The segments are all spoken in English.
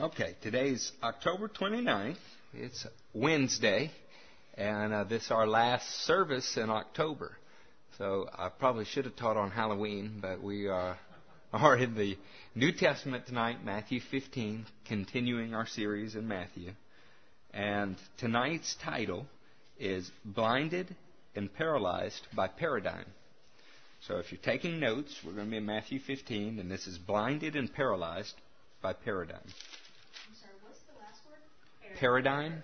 Okay, today's October 29th. It's Wednesday, and uh, this is our last service in October. So I probably should have taught on Halloween, but we are, are in the New Testament tonight, Matthew 15, continuing our series in Matthew. And tonight's title is Blinded and Paralyzed by Paradigm. So if you're taking notes, we're going to be in Matthew 15, and this is Blinded and Paralyzed by Paradigm. Paradigm.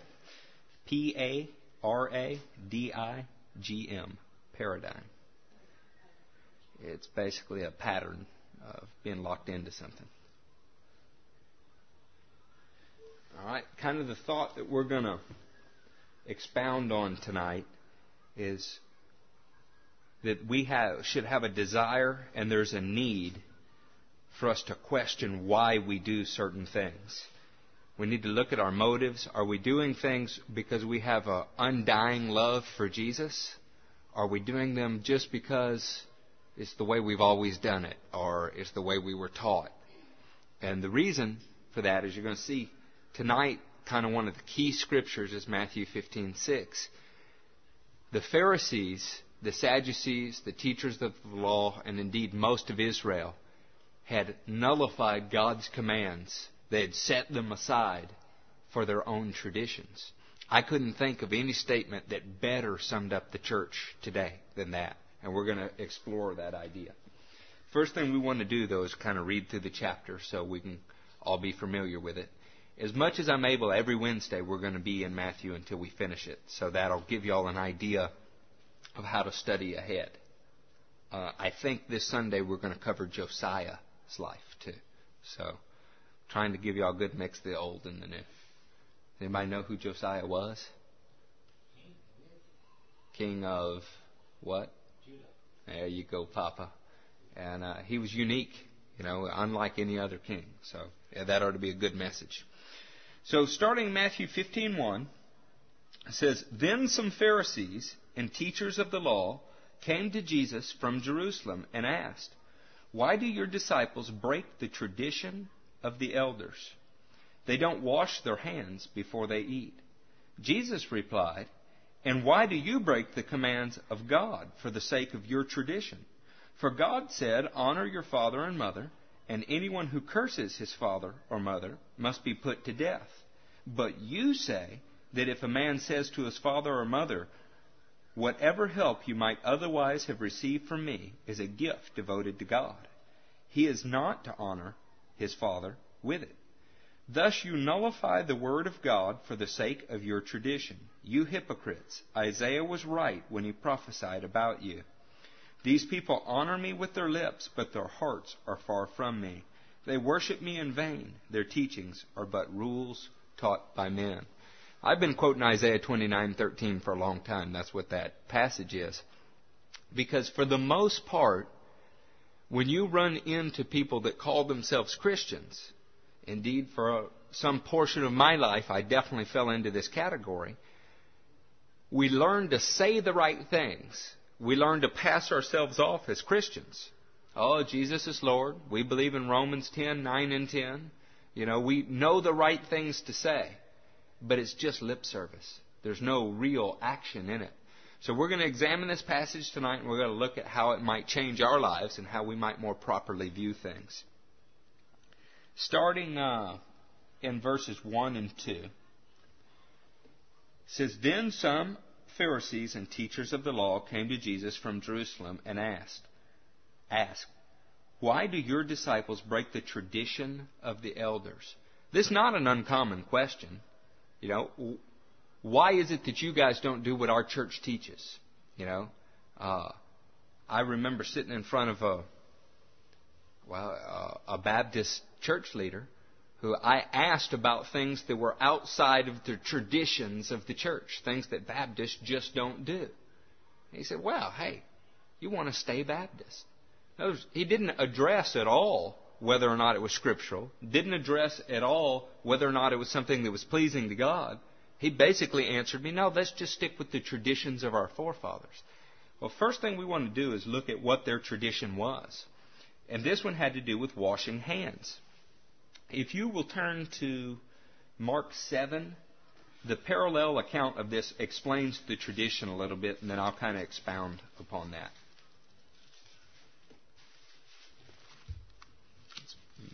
P A R A D I G M. Paradigm. It's basically a pattern of being locked into something. All right, kind of the thought that we're going to expound on tonight is that we have, should have a desire and there's a need for us to question why we do certain things. We need to look at our motives. Are we doing things because we have an undying love for Jesus? Are we doing them just because it's the way we've always done it or it's the way we were taught? And the reason for that is you're going to see tonight kind of one of the key scriptures is Matthew 15:6. The Pharisees, the Sadducees, the teachers of the law, and indeed most of Israel had nullified God's commands they had set them aside for their own traditions. I couldn't think of any statement that better summed up the church today than that. And we're going to explore that idea. First thing we want to do, though, is kind of read through the chapter so we can all be familiar with it. As much as I'm able, every Wednesday we're going to be in Matthew until we finish it. So that'll give you all an idea of how to study ahead. Uh, I think this Sunday we're going to cover Josiah's life, too. So trying to give you all a good mix of the old and the new. Anybody know who Josiah was? King of what? Judah. There you go, Papa. And uh, he was unique, you know, unlike any other king. So yeah, that ought to be a good message. So starting Matthew 15:1, it says, "Then some Pharisees and teachers of the law came to Jesus from Jerusalem and asked, "Why do your disciples break the tradition of the elders. They don't wash their hands before they eat. Jesus replied, And why do you break the commands of God for the sake of your tradition? For God said, Honor your father and mother, and anyone who curses his father or mother must be put to death. But you say that if a man says to his father or mother, Whatever help you might otherwise have received from me is a gift devoted to God, he is not to honor his father with it. Thus you nullify the word of God for the sake of your tradition. You hypocrites, Isaiah was right when he prophesied about you. These people honor me with their lips, but their hearts are far from me. They worship me in vain. Their teachings are but rules taught by men. I've been quoting Isaiah 29:13 for a long time. That's what that passage is. Because for the most part, when you run into people that call themselves Christians, indeed, for some portion of my life, I definitely fell into this category. We learn to say the right things. We learn to pass ourselves off as Christians. Oh, Jesus is Lord. We believe in Romans 10, 9 and 10. You know, we know the right things to say, but it's just lip service. There's no real action in it. So we're going to examine this passage tonight and we're going to look at how it might change our lives and how we might more properly view things. Starting uh, in verses 1 and 2. It says, Then some Pharisees and teachers of the law came to Jesus from Jerusalem and asked, asked, Why do your disciples break the tradition of the elders? This is not an uncommon question. You know, why is it that you guys don't do what our church teaches? You know, uh, I remember sitting in front of a well uh, a Baptist church leader who I asked about things that were outside of the traditions of the church, things that Baptists just don't do. And he said, "Well, hey, you want to stay Baptist?" He didn't address at all whether or not it was scriptural, didn't address at all whether or not it was something that was pleasing to God. He basically answered me, no, let's just stick with the traditions of our forefathers. Well, first thing we want to do is look at what their tradition was. And this one had to do with washing hands. if you will turn to Mark 7, the parallel account of this explains the tradition a little bit, and then I'll kind of expound upon that.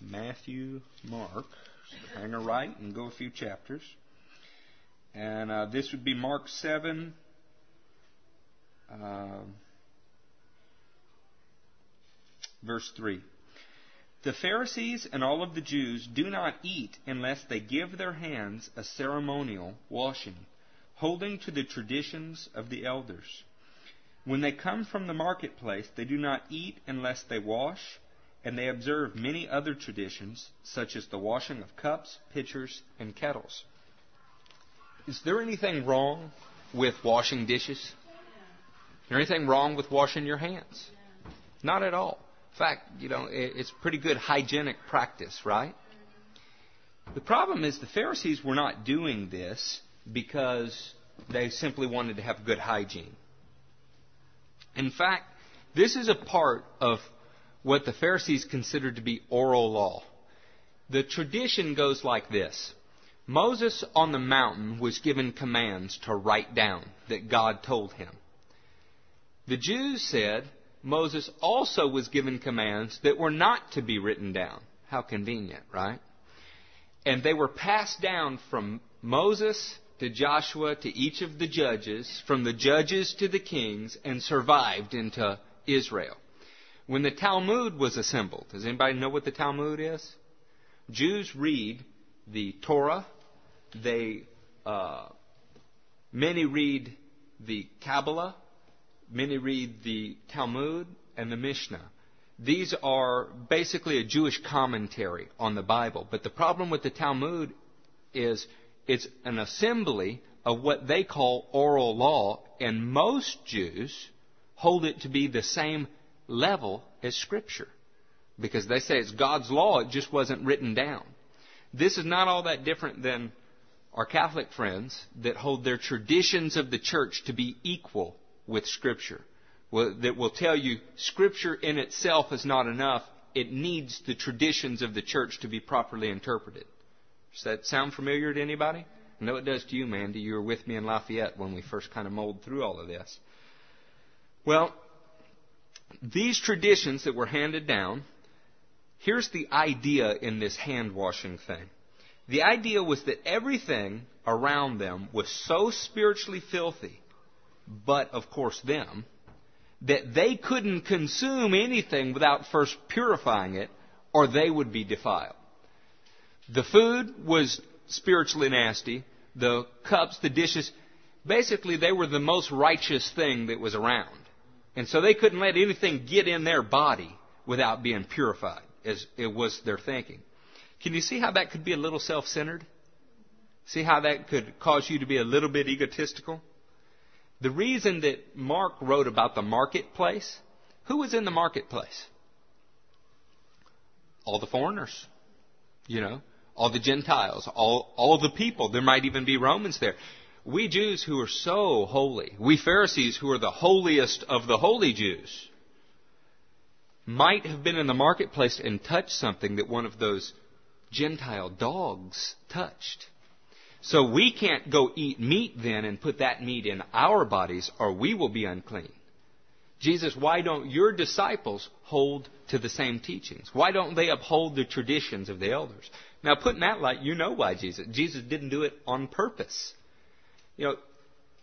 Matthew, Mark. So hang a right and go a few chapters. And uh, this would be Mark 7. Uh, verse 3. The Pharisees and all of the Jews do not eat unless they give their hands a ceremonial washing, holding to the traditions of the elders. When they come from the marketplace, they do not eat unless they wash, and they observe many other traditions, such as the washing of cups, pitchers, and kettles. Is there anything wrong with washing dishes? Is there anything wrong with washing your hands? Not at all. In fact, you know, it's pretty good hygienic practice, right? The problem is the Pharisees were not doing this because they simply wanted to have good hygiene. In fact, this is a part of what the Pharisees considered to be oral law. The tradition goes like this. Moses on the mountain was given commands to write down that God told him. The Jews said, Moses also was given commands that were not to be written down. How convenient, right? And they were passed down from Moses to Joshua to each of the judges, from the judges to the kings, and survived into Israel. When the Talmud was assembled, does anybody know what the Talmud is? Jews read the Torah. They uh, many read the Kabbalah, Many read the Talmud and the Mishnah. These are basically a Jewish commentary on the Bible. But the problem with the Talmud is it's an assembly of what they call oral law, and most Jews hold it to be the same level as Scripture. Because they say it's God's law, it just wasn't written down. This is not all that different than our Catholic friends that hold their traditions of the church to be equal with Scripture. That will tell you Scripture in itself is not enough. It needs the traditions of the church to be properly interpreted. Does that sound familiar to anybody? I know it does to you, Mandy. You were with me in Lafayette when we first kind of mulled through all of this. Well, these traditions that were handed down, here's the idea in this hand washing thing. The idea was that everything around them was so spiritually filthy but of course them, that they couldn't consume anything without first purifying it, or they would be defiled. The food was spiritually nasty. The cups, the dishes, basically they were the most righteous thing that was around. And so they couldn't let anything get in their body without being purified, as it was their thinking. Can you see how that could be a little self-centered? See how that could cause you to be a little bit egotistical? The reason that Mark wrote about the marketplace, who was in the marketplace? All the foreigners, you know, all the Gentiles, all, all the people. There might even be Romans there. We Jews who are so holy, we Pharisees who are the holiest of the holy Jews, might have been in the marketplace and touched something that one of those Gentile dogs touched. So we can't go eat meat then and put that meat in our bodies or we will be unclean. Jesus, why don't your disciples hold to the same teachings? Why don't they uphold the traditions of the elders? Now, put in that light, you know why Jesus. Jesus didn't do it on purpose. You know,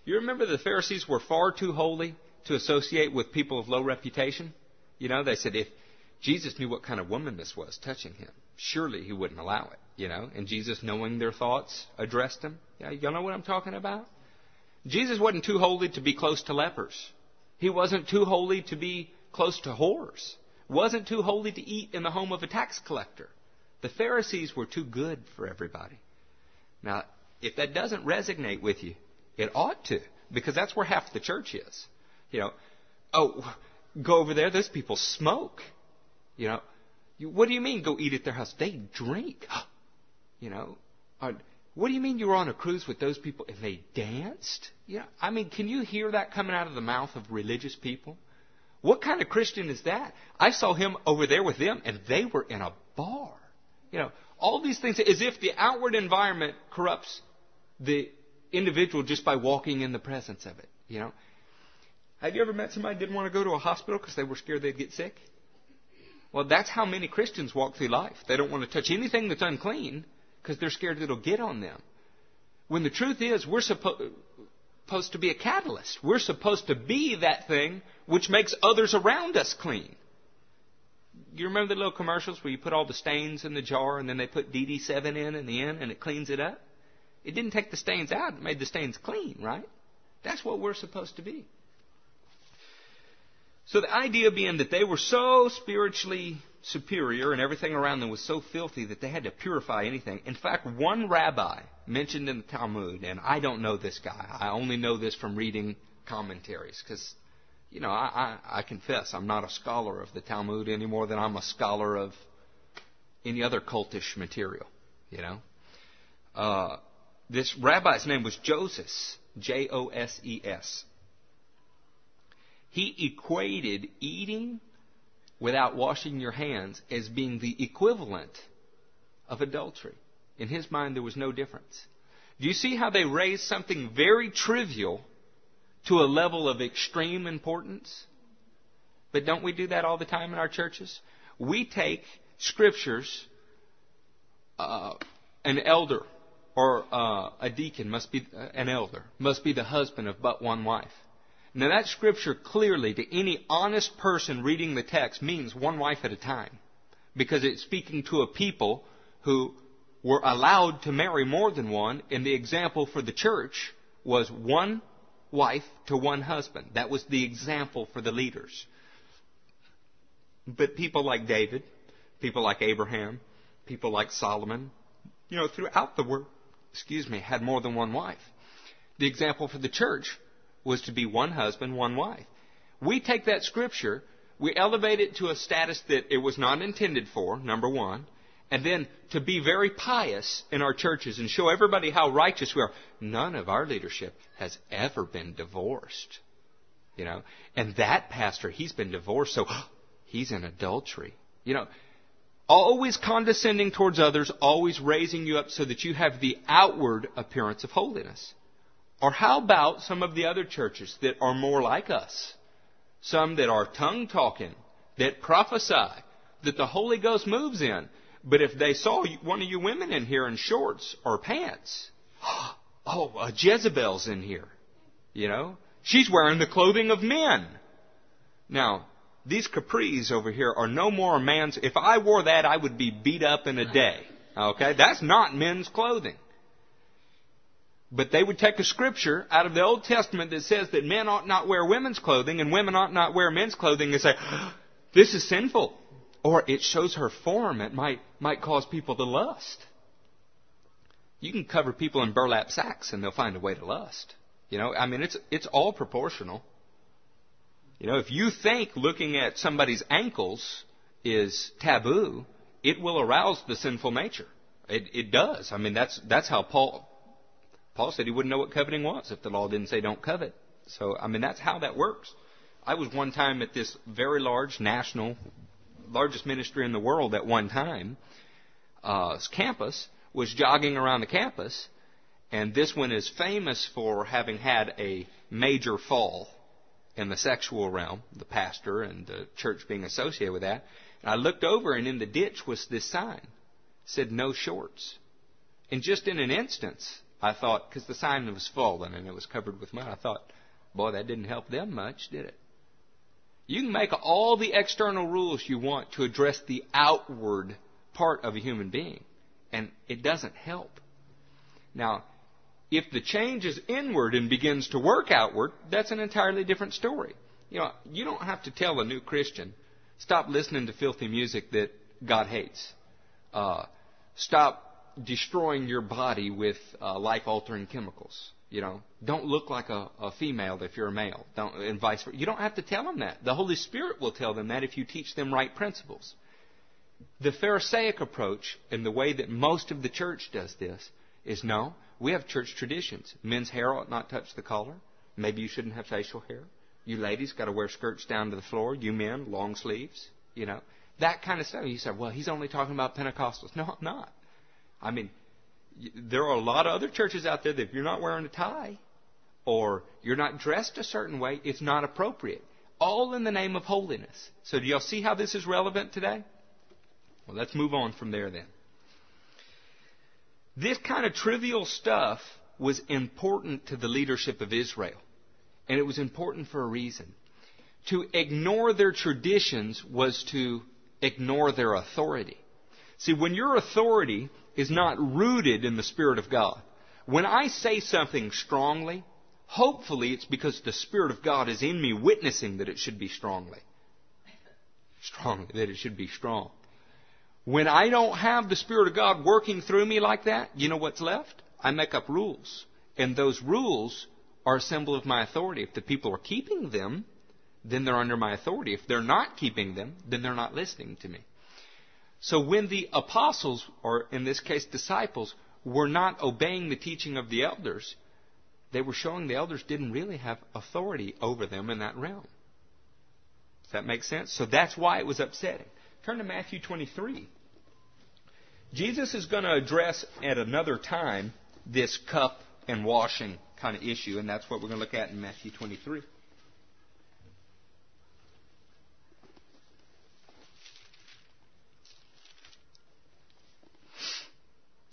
you remember the Pharisees were far too holy to associate with people of low reputation? You know, they said if Jesus knew what kind of woman this was touching him, surely he wouldn't allow it you know, and Jesus, knowing their thoughts, addressed them. Yeah, y'all know what I'm talking about? Jesus wasn't too holy to be close to lepers. He wasn't too holy to be close to whores. Wasn't too holy to eat in the home of a tax collector. The Pharisees were too good for everybody. Now, if that doesn't resonate with you, it ought to, because that's where half the church is. You know, oh, go over there, those people smoke. You know, what do you mean go eat at their house? They drink. You know, uh, what do you mean you were on a cruise with those people and they danced? Yeah, I mean, can you hear that coming out of the mouth of religious people? What kind of Christian is that? I saw him over there with them and they were in a bar. You know, all these things as if the outward environment corrupts the individual just by walking in the presence of it. You know, have you ever met somebody who didn't want to go to a hospital because they were scared they'd get sick? Well, that's how many Christians walk through life. They don't want to touch anything that's unclean because they're scared that it'll get on them. When the truth is, we're suppo- supposed to be a catalyst. We're supposed to be that thing which makes others around us clean. You remember the little commercials where you put all the stains in the jar and then they put DD7 in in the end and it cleans it up? It didn't take the stains out, it made the stains clean, right? That's what we're supposed to be. So the idea being that they were so spiritually superior and everything around them was so filthy that they had to purify anything. In fact, one rabbi mentioned in the Talmud, and I don't know this guy, I only know this from reading commentaries, because, you know, I, I, I confess I'm not a scholar of the Talmud any more than I'm a scholar of any other cultish material, you know. Uh, this rabbi's name was Joses, J O S E S. He equated eating without washing your hands as being the equivalent of adultery. In his mind, there was no difference. Do you see how they raised something very trivial to a level of extreme importance? But don't we do that all the time in our churches? We take scriptures, uh, an elder or uh, a deacon must be an elder, must be the husband of but one wife. Now that scripture clearly to any honest person reading the text means one wife at a time. Because it's speaking to a people who were allowed to marry more than one, and the example for the church was one wife to one husband. That was the example for the leaders. But people like David, people like Abraham, people like Solomon, you know, throughout the world, excuse me, had more than one wife. The example for the church was to be one husband, one wife. We take that scripture, we elevate it to a status that it was not intended for, number one, and then to be very pious in our churches and show everybody how righteous we are. None of our leadership has ever been divorced. You know, and that pastor, he's been divorced, so he's in adultery. You know, always condescending towards others, always raising you up so that you have the outward appearance of holiness. Or how about some of the other churches that are more like us? Some that are tongue talking, that prophesy, that the Holy Ghost moves in. But if they saw one of you women in here in shorts or pants, oh, uh, Jezebel's in here. You know? She's wearing the clothing of men. Now, these capris over here are no more man's. If I wore that, I would be beat up in a day. Okay? That's not men's clothing. But they would take a scripture out of the Old Testament that says that men ought not wear women's clothing and women ought not wear men's clothing and say, this is sinful. Or it shows her form. It might, might cause people to lust. You can cover people in burlap sacks and they'll find a way to lust. You know, I mean, it's, it's all proportional. You know, if you think looking at somebody's ankles is taboo, it will arouse the sinful nature. It, it does. I mean, that's, that's how Paul, Paul said he wouldn't know what coveting was if the law didn't say don't covet. So, I mean, that's how that works. I was one time at this very large national, largest ministry in the world at one time, uh, campus, was jogging around the campus, and this one is famous for having had a major fall in the sexual realm, the pastor and the church being associated with that. And I looked over, and in the ditch was this sign. Said, no shorts. And just in an instance, I thought, because the sign was fallen and it was covered with mud, I thought, boy, that didn't help them much, did it? You can make all the external rules you want to address the outward part of a human being, and it doesn't help. Now, if the change is inward and begins to work outward, that's an entirely different story. You know, you don't have to tell a new Christian, stop listening to filthy music that God hates. Uh, stop destroying your body with uh, life-altering chemicals. You know, don't look like a, a female if you're a male. Don't, and vice versa. You don't have to tell them that. The Holy Spirit will tell them that if you teach them right principles. The Pharisaic approach, and the way that most of the church does this, is no, we have church traditions. Men's hair ought not touch the collar. Maybe you shouldn't have facial hair. You ladies got to wear skirts down to the floor. You men, long sleeves. You know, That kind of stuff. You say, well, he's only talking about Pentecostals. No, I'm not. I mean, there are a lot of other churches out there that if you're not wearing a tie or you're not dressed a certain way, it's not appropriate. All in the name of holiness. So do y'all see how this is relevant today? Well, let's move on from there then. This kind of trivial stuff was important to the leadership of Israel. And it was important for a reason. To ignore their traditions was to ignore their authority. See, when your authority is not rooted in the Spirit of God, when I say something strongly, hopefully it's because the Spirit of God is in me witnessing that it should be strongly. Strongly, that it should be strong. When I don't have the Spirit of God working through me like that, you know what's left? I make up rules. And those rules are a symbol of my authority. If the people are keeping them, then they're under my authority. If they're not keeping them, then they're not listening to me. So when the apostles, or in this case disciples, were not obeying the teaching of the elders, they were showing the elders didn't really have authority over them in that realm. Does that make sense? So that's why it was upsetting. Turn to Matthew 23. Jesus is going to address at another time this cup and washing kind of issue, and that's what we're going to look at in Matthew 23.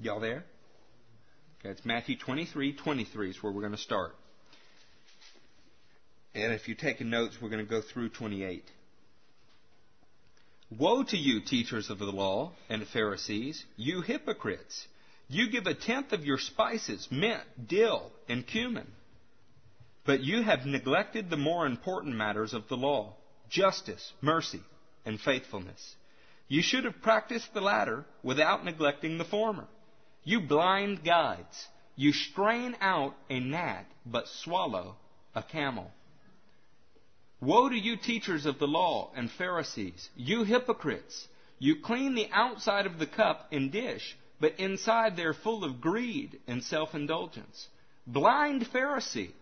Y'all there? Okay, it's Matthew 23, 23 is where we're going to start. And if you're taking notes, we're going to go through 28. Woe to you, teachers of the law and Pharisees, you hypocrites! You give a tenth of your spices, mint, dill, and cumin. But you have neglected the more important matters of the law justice, mercy, and faithfulness. You should have practiced the latter without neglecting the former. You blind guides, you strain out a gnat, but swallow a camel. Woe to you, teachers of the law and Pharisees, you hypocrites! You clean the outside of the cup and dish, but inside they're full of greed and self indulgence. Blind Pharisee!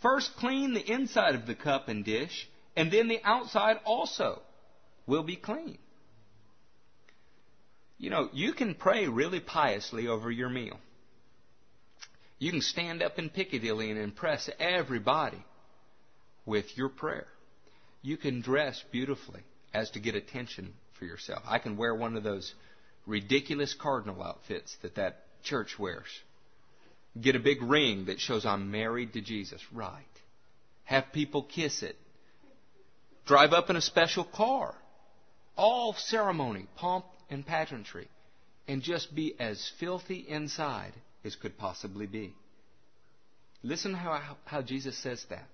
First clean the inside of the cup and dish, and then the outside also will be clean. You know, you can pray really piously over your meal. You can stand up in Piccadilly and impress everybody with your prayer you can dress beautifully as to get attention for yourself. I can wear one of those ridiculous cardinal outfits that that church wears. Get a big ring that shows I'm married to Jesus. Right. Have people kiss it. Drive up in a special car. All ceremony, pomp, and pageantry. And just be as filthy inside as could possibly be. Listen how, how Jesus says that.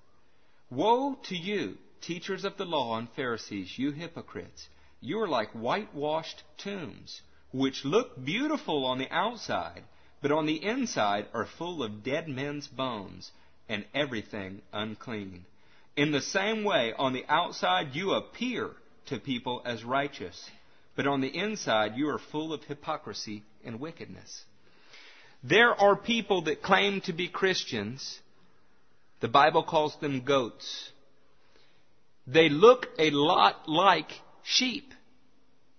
Woe to you, teachers of the law and Pharisees, you hypocrites, you are like whitewashed tombs, which look beautiful on the outside, but on the inside are full of dead men's bones and everything unclean. In the same way, on the outside you appear to people as righteous, but on the inside you are full of hypocrisy and wickedness. There are people that claim to be Christians. The Bible calls them goats. They look a lot like sheep,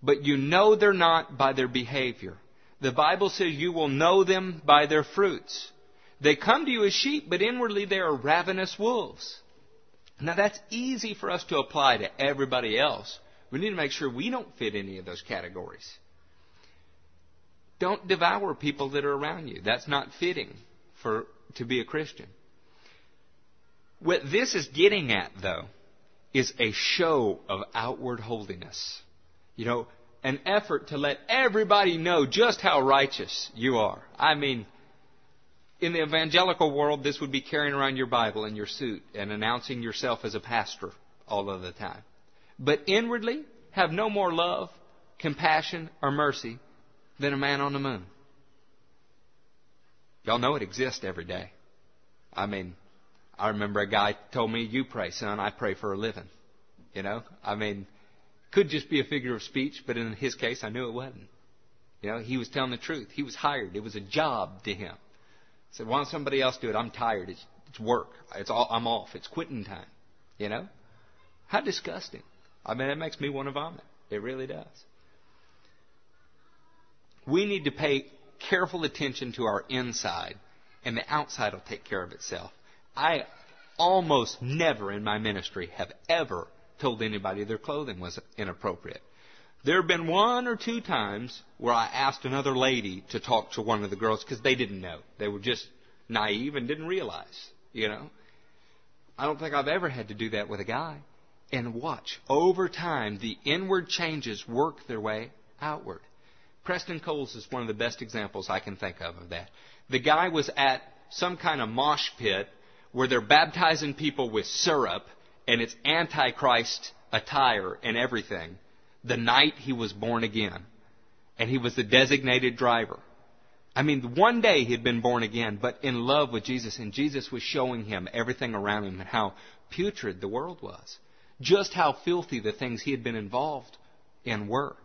but you know they're not by their behavior. The Bible says you will know them by their fruits. They come to you as sheep, but inwardly they are ravenous wolves. Now that's easy for us to apply to everybody else. We need to make sure we don't fit any of those categories. Don't devour people that are around you. That's not fitting for to be a Christian. What this is getting at though is a show of outward holiness. You know, an effort to let everybody know just how righteous you are. I mean, in the evangelical world, this would be carrying around your Bible in your suit and announcing yourself as a pastor all of the time. But inwardly, have no more love, compassion, or mercy than a man on the moon. Y'all know it exists every day. I mean, I remember a guy told me, "You pray, son. I pray for a living." You know, I mean, could just be a figure of speech, but in his case, I knew it wasn't. You know, he was telling the truth. He was hired. It was a job to him. I said, "Why don't somebody else do it? I'm tired. It's it's work. It's all. I'm off. It's quitting time." You know, how disgusting. I mean, it makes me want to vomit. It really does. We need to pay careful attention to our inside, and the outside will take care of itself. I almost never in my ministry have ever told anybody their clothing was inappropriate. There have been one or two times where I asked another lady to talk to one of the girls because they didn't know. They were just naive and didn't realize, you know. I don't think I've ever had to do that with a guy. And watch, over time, the inward changes work their way outward. Preston Coles is one of the best examples I can think of of that. The guy was at some kind of mosh pit where they're baptizing people with syrup and it's antichrist attire and everything the night he was born again. And he was the designated driver. I mean, one day he had been born again, but in love with Jesus, and Jesus was showing him everything around him and how putrid the world was. Just how filthy the things he had been involved in were.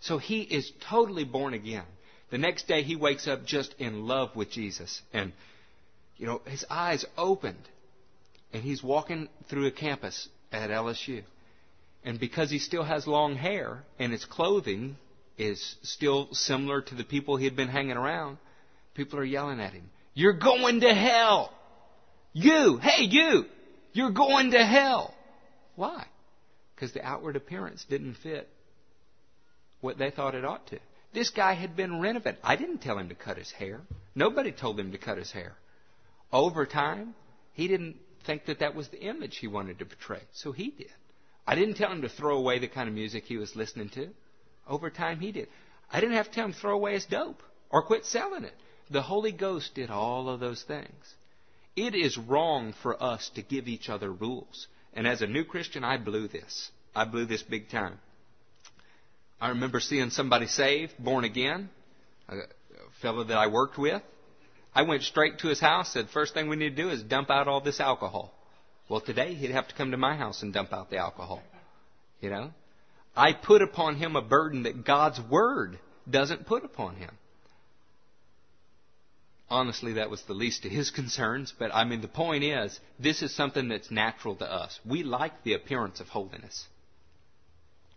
So he is totally born again. The next day he wakes up just in love with Jesus. And, you know, his eyes opened. And he's walking through a campus at LSU. And because he still has long hair and his clothing is still similar to the people he had been hanging around, people are yelling at him. You're going to hell! You! Hey, you! You're going to hell! Why? Because the outward appearance didn't fit what they thought it ought to. This guy had been renovated. I didn't tell him to cut his hair. Nobody told him to cut his hair. Over time, he didn't think that that was the image he wanted to portray, so he did. I didn't tell him to throw away the kind of music he was listening to. Over time, he did. I didn't have to tell him to throw away his dope or quit selling it. The Holy Ghost did all of those things. It is wrong for us to give each other rules. And as a new Christian, I blew this. I blew this big time. I remember seeing somebody saved, born again, a fellow that I worked with. I went straight to his house, said, first thing we need to do is dump out all this alcohol. Well, today he'd have to come to my house and dump out the alcohol. You know? I put upon him a burden that God's Word doesn't put upon him. Honestly, that was the least of his concerns, but I mean, the point is, this is something that's natural to us. We like the appearance of holiness.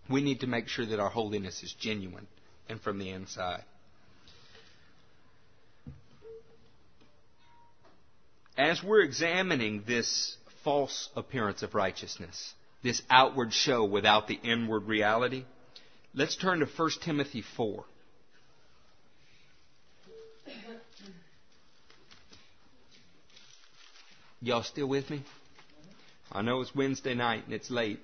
We need to make sure that our holiness is genuine and from the inside. As we're examining this false appearance of righteousness, this outward show without the inward reality. Let's turn to 1 Timothy 4. Y'all still with me? I know it's Wednesday night and it's late,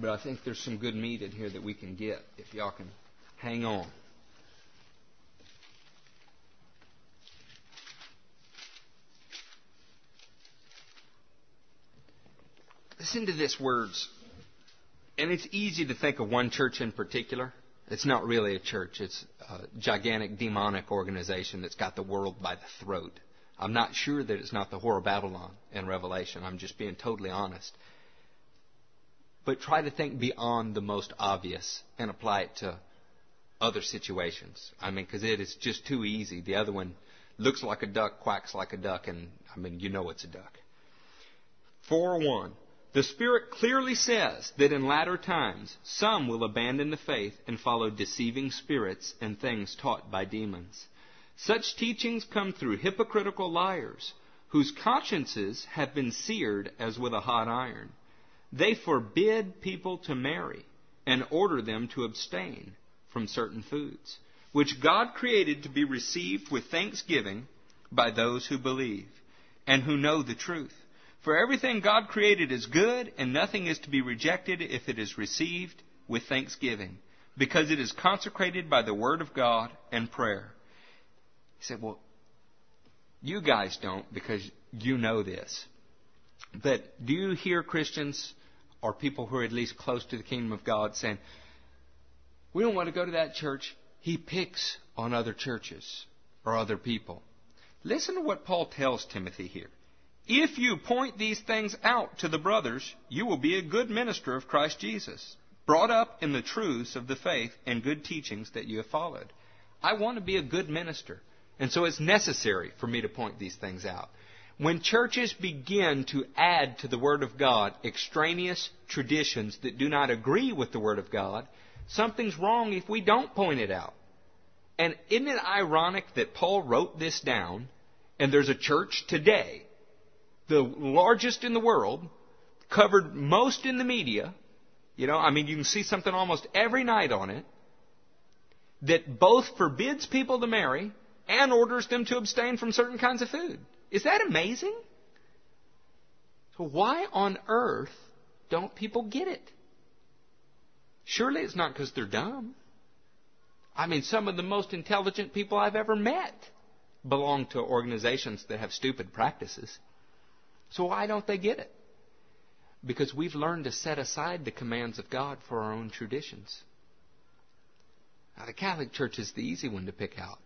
but I think there's some good meat in here that we can get if y'all can hang on. Listen to this words. And it's easy to think of one church in particular. It's not really a church. It's a gigantic demonic organization that's got the world by the throat. I'm not sure that it's not the whore of Babylon in Revelation. I'm just being totally honest. But try to think beyond the most obvious and apply it to other situations. I mean, because it is just too easy. The other one looks like a duck, quacks like a duck, and I mean, you know it's a duck. 4 1. The Spirit clearly says that in latter times some will abandon the faith and follow deceiving spirits and things taught by demons. Such teachings come through hypocritical liars whose consciences have been seared as with a hot iron. They forbid people to marry and order them to abstain from certain foods, which God created to be received with thanksgiving by those who believe and who know the truth. For everything God created is good, and nothing is to be rejected if it is received with thanksgiving, because it is consecrated by the Word of God and prayer. He said, Well, you guys don't because you know this. But do you hear Christians or people who are at least close to the kingdom of God saying, We don't want to go to that church. He picks on other churches or other people. Listen to what Paul tells Timothy here. If you point these things out to the brothers, you will be a good minister of Christ Jesus, brought up in the truths of the faith and good teachings that you have followed. I want to be a good minister, and so it's necessary for me to point these things out. When churches begin to add to the Word of God extraneous traditions that do not agree with the Word of God, something's wrong if we don't point it out. And isn't it ironic that Paul wrote this down, and there's a church today, the largest in the world, covered most in the media, you know, I mean, you can see something almost every night on it, that both forbids people to marry and orders them to abstain from certain kinds of food. Is that amazing? So why on earth don't people get it? Surely it's not because they're dumb. I mean, some of the most intelligent people I've ever met belong to organizations that have stupid practices. So why don't they get it? Because we've learned to set aside the commands of God for our own traditions. Now, the Catholic Church is the easy one to pick out.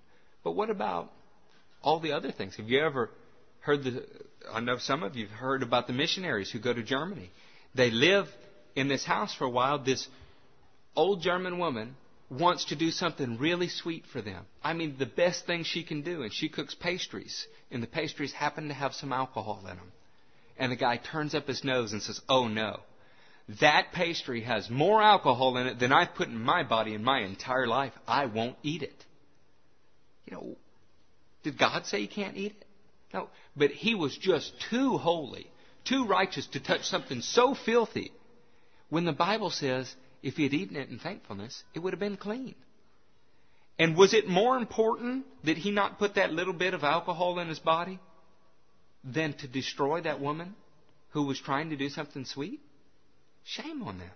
But what about all the other things? Have you ever heard the, I know some of you have heard about the missionaries who go to Germany. They live in this house for a while. This old German woman wants to do something really sweet for them. I mean, the best thing she can do. And she cooks pastries. And the pastries happen to have some alcohol in them. And the guy turns up his nose and says, Oh no. That pastry has more alcohol in it than I've put in my body in my entire life. I won't eat it. You know, did God say you can't eat it? No, but he was just too holy, too righteous to touch something so filthy. When the Bible says if he had eaten it in thankfulness, it would have been clean. And was it more important that he not put that little bit of alcohol in his body than to destroy that woman who was trying to do something sweet? Shame on them.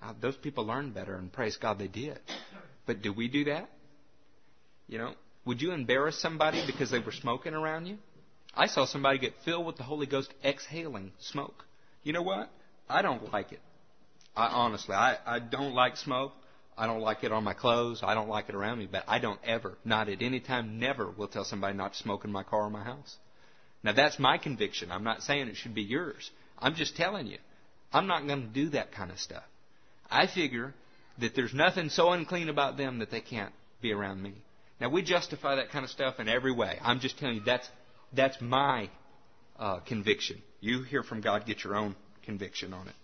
Now, those people learned better, and praise God they did. But do we do that? You know, would you embarrass somebody because they were smoking around you? I saw somebody get filled with the Holy Ghost exhaling smoke. You know what? I don't like it. I honestly, I, I don't like smoke. I don't like it on my clothes. I don't like it around me. But I don't ever, not at any time, never will tell somebody not to smoke in my car or my house. Now that's my conviction. I'm not saying it should be yours. I'm just telling you. I'm not going to do that kind of stuff. I figure that there's nothing so unclean about them that they can't be around me. Now we justify that kind of stuff in every way. I'm just telling you that's that's my uh, conviction. You hear from God, get your own conviction on it.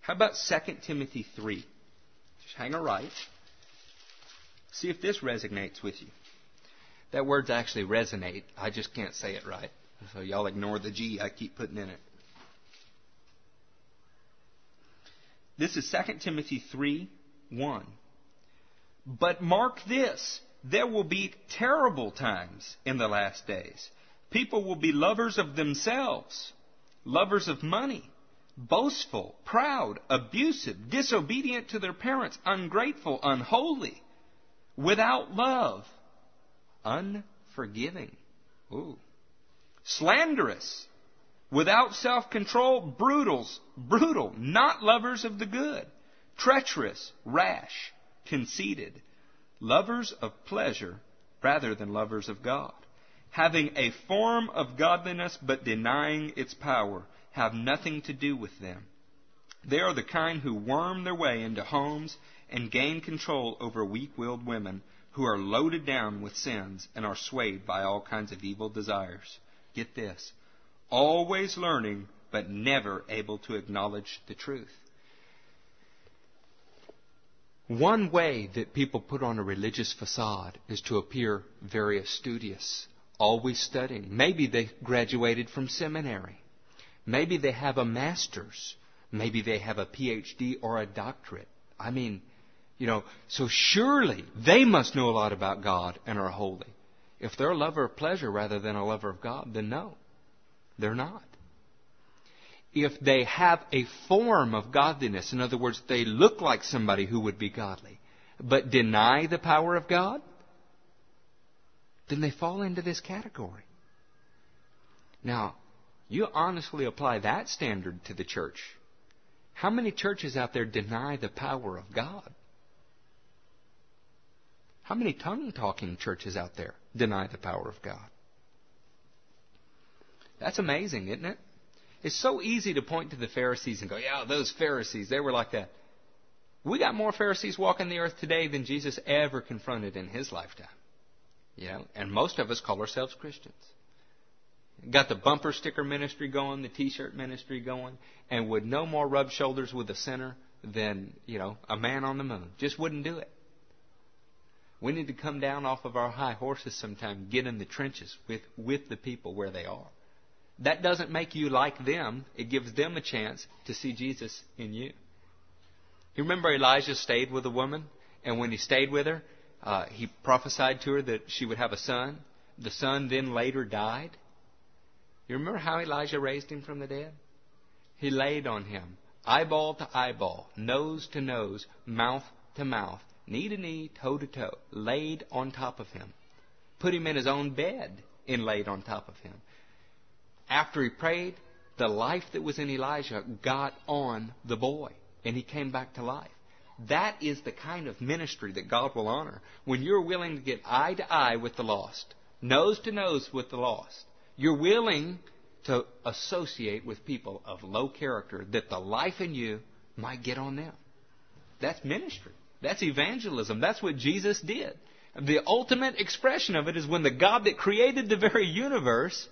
How about 2 Timothy 3? Just hang a right. See if this resonates with you. That word's actually resonate. I just can't say it right. So y'all ignore the G I keep putting in it. This is 2 Timothy 3 1. But mark this there will be terrible times in the last days. People will be lovers of themselves, lovers of money, boastful, proud, abusive, disobedient to their parents, ungrateful, unholy, without love, unforgiving, Ooh. slanderous, without self-control, brutals, brutal, not lovers of the good, treacherous, rash, conceited, lovers of pleasure rather than lovers of God, having a form of godliness but denying its power, have nothing to do with them. They are the kind who worm their way into homes and gain control over weak willed women who are loaded down with sins and are swayed by all kinds of evil desires. Get this always learning, but never able to acknowledge the truth. One way that people put on a religious facade is to appear very studious, always studying. Maybe they graduated from seminary. Maybe they have a master's. Maybe they have a PhD or a doctorate. I mean, you know, so surely they must know a lot about God and are holy. If they're a lover of pleasure rather than a lover of God, then no, they're not if they have a form of godliness, in other words, they look like somebody who would be godly, but deny the power of God, then they fall into this category. Now, you honestly apply that standard to the church. How many churches out there deny the power of God? How many tongue talking churches out there deny the power of God? That's amazing, isn't it? It's so easy to point to the Pharisees and go, yeah, those Pharisees, they were like that. We got more Pharisees walking the earth today than Jesus ever confronted in his lifetime. You know, and most of us call ourselves Christians. Got the bumper sticker ministry going, the t-shirt ministry going, and would no more rub shoulders with a sinner than, you know, a man on the moon. Just wouldn't do it. We need to come down off of our high horses sometime, get in the trenches with, with the people where they are. That doesn't make you like them. It gives them a chance to see Jesus in you. You remember Elijah stayed with a woman, and when he stayed with her, uh, he prophesied to her that she would have a son. The son then later died. You remember how Elijah raised him from the dead? He laid on him, eyeball to eyeball, nose to nose, mouth to mouth, knee to knee, toe to toe, laid on top of him. Put him in his own bed and laid on top of him. After he prayed, the life that was in Elijah got on the boy, and he came back to life. That is the kind of ministry that God will honor. When you're willing to get eye to eye with the lost, nose to nose with the lost, you're willing to associate with people of low character that the life in you might get on them. That's ministry. That's evangelism. That's what Jesus did. The ultimate expression of it is when the God that created the very universe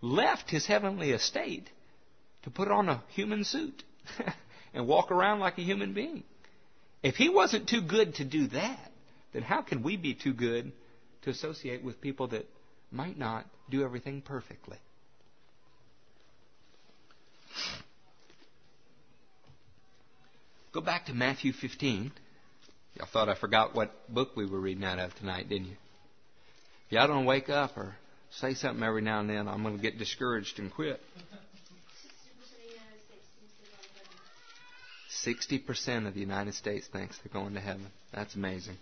left his heavenly estate to put on a human suit and walk around like a human being. If he wasn't too good to do that, then how can we be too good to associate with people that might not do everything perfectly? Go back to Matthew 15. Y'all thought I forgot what book we were reading out of tonight, didn't you? If y'all don't wake up or say something every now and then, I'm going to get discouraged and quit. 60% of the United States thinks they're going to heaven. That's amazing.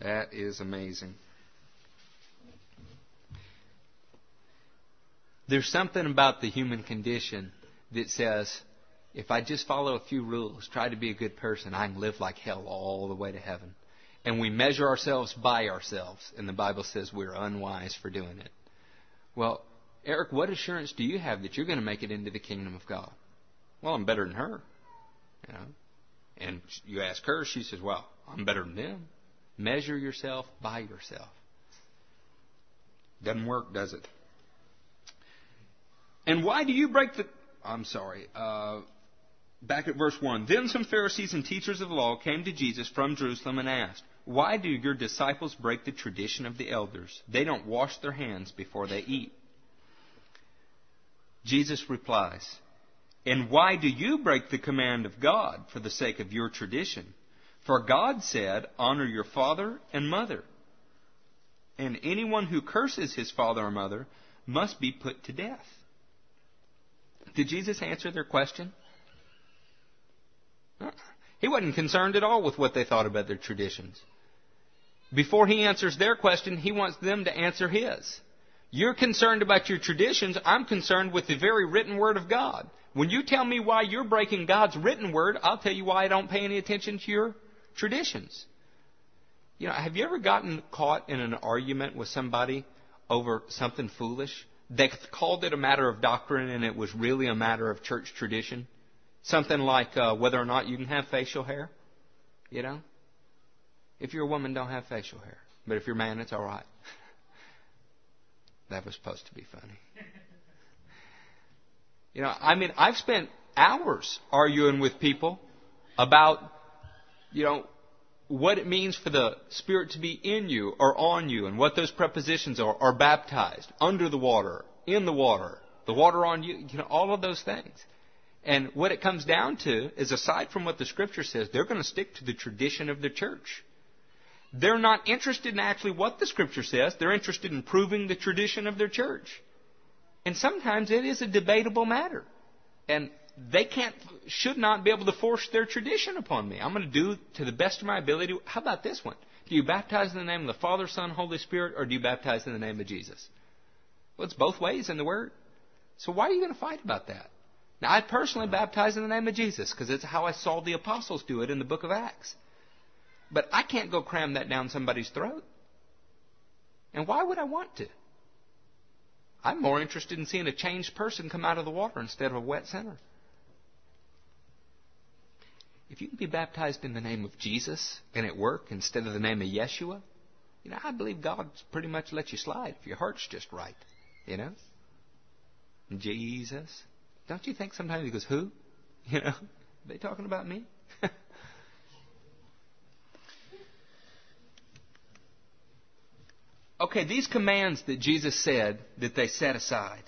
That is amazing. There's something about the human condition that says, if I just follow a few rules, try to be a good person, I can live like hell all the way to heaven. And we measure ourselves by ourselves, and the Bible says we're unwise for doing it. Well, Eric, what assurance do you have that you're going to make it into the kingdom of God? Well, I'm better than her. You know? And you ask her, she says, Well, I'm better than them. Measure yourself by yourself. Doesn't work, does it? And why do you break the. I'm sorry. Uh, back at verse 1. Then some Pharisees and teachers of the law came to Jesus from Jerusalem and asked, Why do your disciples break the tradition of the elders? They don't wash their hands before they eat. Jesus replies, And why do you break the command of God for the sake of your tradition? For God said, Honor your father and mother. And anyone who curses his father or mother must be put to death. Did Jesus answer their question? Uh-uh. He wasn't concerned at all with what they thought about their traditions. Before he answers their question, he wants them to answer his. You're concerned about your traditions. I'm concerned with the very written word of God. When you tell me why you're breaking God's written word, I'll tell you why I don't pay any attention to your traditions. You know, have you ever gotten caught in an argument with somebody over something foolish? They called it a matter of doctrine and it was really a matter of church tradition. Something like uh, whether or not you can have facial hair. You know? If you're a woman, don't have facial hair. But if you're a man, it's all right. That was supposed to be funny. You know, I mean, I've spent hours arguing with people about, you know, what it means for the Spirit to be in you or on you and what those prepositions are, are baptized, under the water, in the water, the water on you, you know, all of those things. And what it comes down to is aside from what the scripture says, they're going to stick to the tradition of the church. They're not interested in actually what the scripture says. They're interested in proving the tradition of their church. And sometimes it is a debatable matter. And they can't, should not be able to force their tradition upon me. I'm going to do to the best of my ability. How about this one? Do you baptize in the name of the Father, Son, Holy Spirit, or do you baptize in the name of Jesus? Well, it's both ways in the Word. So why are you going to fight about that? Now, I personally baptize in the name of Jesus because it's how I saw the apostles do it in the book of Acts. But I can't go cram that down somebody's throat. And why would I want to? I'm more interested in seeing a changed person come out of the water instead of a wet sinner. if you can be baptized in the name of Jesus and at work instead of the name of Yeshua, you know, I believe God's pretty much let you slide if your heart's just right. You know? Jesus. Don't you think sometimes he goes, Who? You know? They talking about me? okay, these commands that Jesus said that they set aside.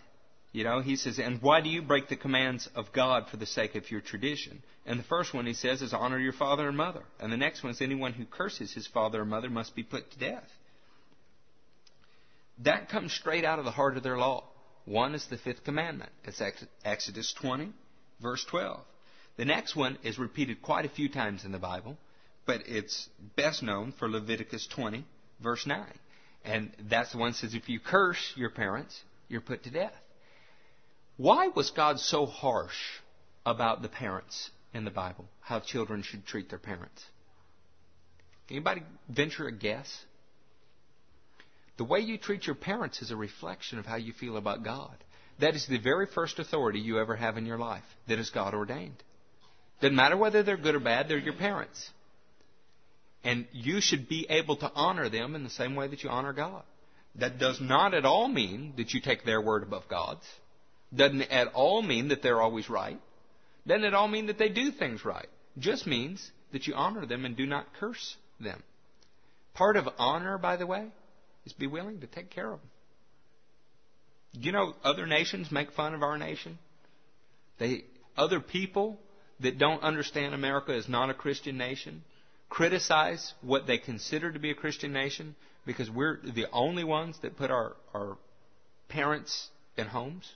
You know, he says, and why do you break the commands of God for the sake of your tradition? And the first one he says is honor your father and mother. And the next one is anyone who curses his father or mother must be put to death. That comes straight out of the heart of their law. One is the fifth commandment. It's Exodus 20, verse 12. The next one is repeated quite a few times in the Bible, but it's best known for Leviticus 20, verse 9. And that's the one that says if you curse your parents, you're put to death. Why was God so harsh about the parents in the Bible? How children should treat their parents? Anybody venture a guess? The way you treat your parents is a reflection of how you feel about God. That is the very first authority you ever have in your life that is God ordained. Doesn't matter whether they're good or bad, they're your parents. And you should be able to honor them in the same way that you honor God. That does not at all mean that you take their word above God's. Doesn't at all mean that they're always right. Doesn't at all mean that they do things right. Just means that you honor them and do not curse them. Part of honor, by the way, is be willing to take care of them. You know, other nations make fun of our nation. They, other people that don't understand America as not a Christian nation criticize what they consider to be a Christian nation because we're the only ones that put our, our parents in homes.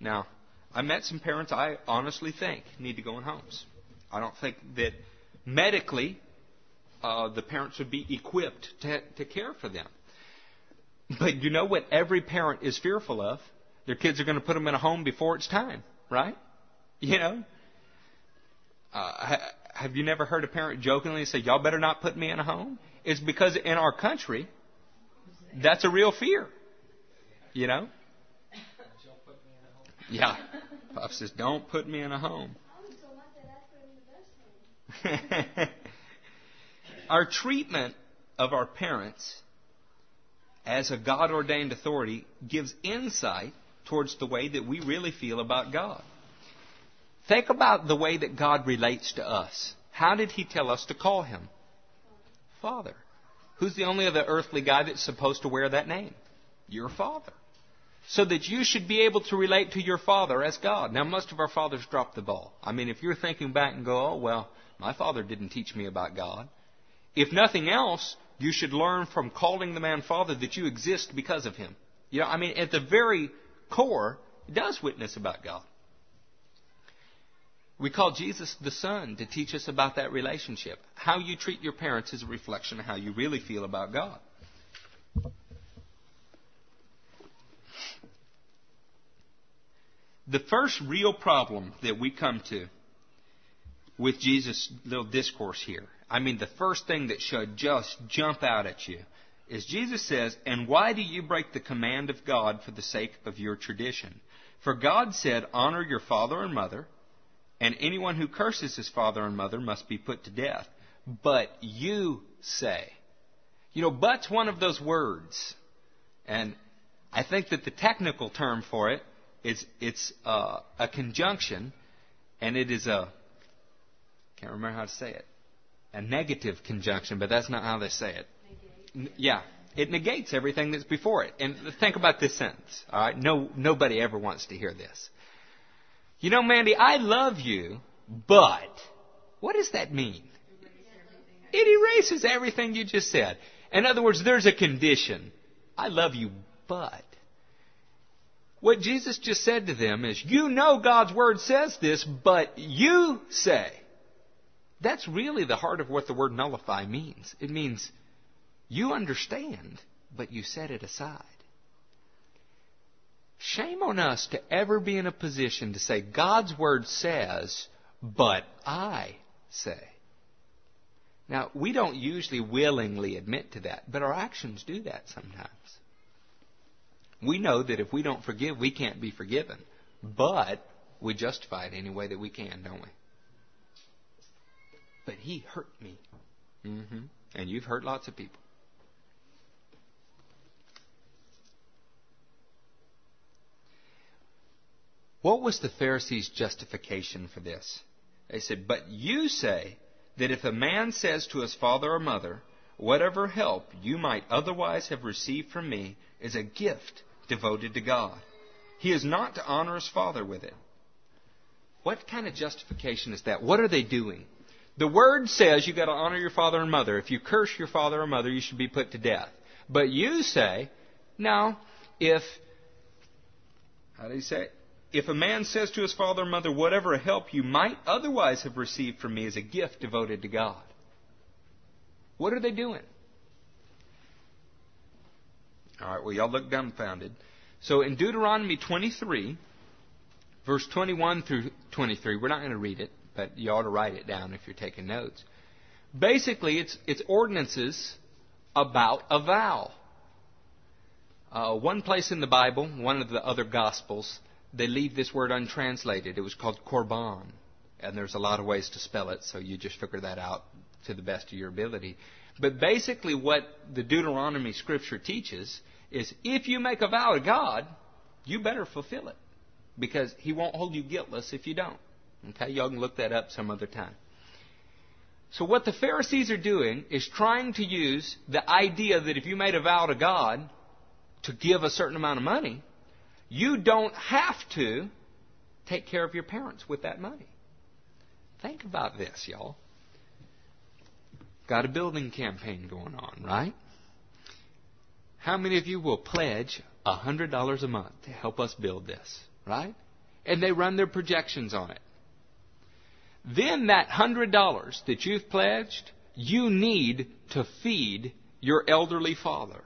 Now, I met some parents I honestly think need to go in homes. I don't think that medically uh, the parents would be equipped to, to care for them. But you know what every parent is fearful of? Their kids are going to put them in a home before it's time, right? You know? Uh, have you never heard a parent jokingly say, Y'all better not put me in a home? It's because in our country, that's a real fear. You know? Yeah. Pop says, Don't put me in a home. our treatment of our parents as a God ordained authority gives insight towards the way that we really feel about God. Think about the way that God relates to us. How did He tell us to call Him? Father. Who's the only other earthly guy that's supposed to wear that name? Your Father so that you should be able to relate to your father as God. Now, most of our fathers drop the ball. I mean, if you're thinking back and go, oh, well, my father didn't teach me about God. If nothing else, you should learn from calling the man father that you exist because of him. You know, I mean, at the very core, it does witness about God. We call Jesus the Son to teach us about that relationship. How you treat your parents is a reflection of how you really feel about God. The first real problem that we come to with Jesus' little discourse here, I mean, the first thing that should just jump out at you is Jesus says, And why do you break the command of God for the sake of your tradition? For God said, Honor your father and mother, and anyone who curses his father and mother must be put to death. But you say, you know, but's one of those words. And I think that the technical term for it's it's uh, a conjunction, and it is a can't remember how to say it. A negative conjunction, but that's not how they say it. N- yeah, it negates everything that's before it. And think about this sentence. All right, no nobody ever wants to hear this. You know, Mandy, I love you, but what does that mean? It erases everything you just said. In other words, there's a condition. I love you, but. What Jesus just said to them is, you know God's Word says this, but you say. That's really the heart of what the word nullify means. It means you understand, but you set it aside. Shame on us to ever be in a position to say, God's Word says, but I say. Now, we don't usually willingly admit to that, but our actions do that sometimes. We know that if we don't forgive, we can't be forgiven. But we justify it any way that we can, don't we? But he hurt me. Mm-hmm. And you've hurt lots of people. What was the Pharisees' justification for this? They said, But you say that if a man says to his father or mother, Whatever help you might otherwise have received from me is a gift devoted to God, he is not to honor his father with it. What kind of justification is that? What are they doing? The word says you've got to honor your father and mother. If you curse your father or mother, you should be put to death. But you say, no, if, how do you say it? If a man says to his father or mother, whatever help you might otherwise have received from me is a gift devoted to God. What are they doing? All right, well, y'all look dumbfounded. So in Deuteronomy 23, verse 21 through 23, we're not going to read it, but you ought to write it down if you're taking notes. Basically, it's, it's ordinances about a vow. Uh, one place in the Bible, one of the other Gospels, they leave this word untranslated. It was called korban. And there's a lot of ways to spell it, so you just figure that out to the best of your ability. But basically, what the Deuteronomy scripture teaches is if you make a vow to God, you better fulfill it. Because He won't hold you guiltless if you don't. Okay, y'all can look that up some other time. So what the Pharisees are doing is trying to use the idea that if you made a vow to God to give a certain amount of money, you don't have to take care of your parents with that money. Think about this, y'all. Got a building campaign going on, right? How many of you will pledge $100 a month to help us build this, right? And they run their projections on it. Then that $100 that you've pledged, you need to feed your elderly father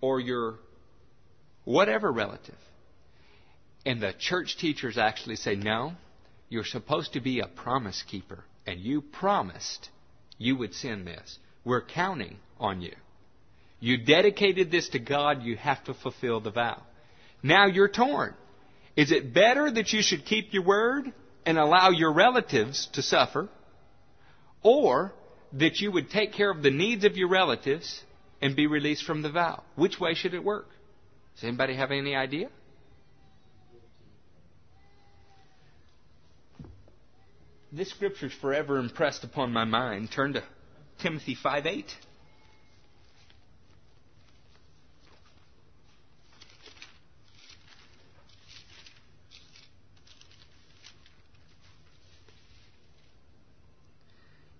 or your whatever relative. And the church teachers actually say, no, you're supposed to be a promise keeper. And you promised you would send this. We're counting on you. You dedicated this to God, you have to fulfill the vow. Now you're torn. Is it better that you should keep your word and allow your relatives to suffer, or that you would take care of the needs of your relatives and be released from the vow? Which way should it work? Does anybody have any idea? This scripture is forever impressed upon my mind. Turn to Timothy 5 8.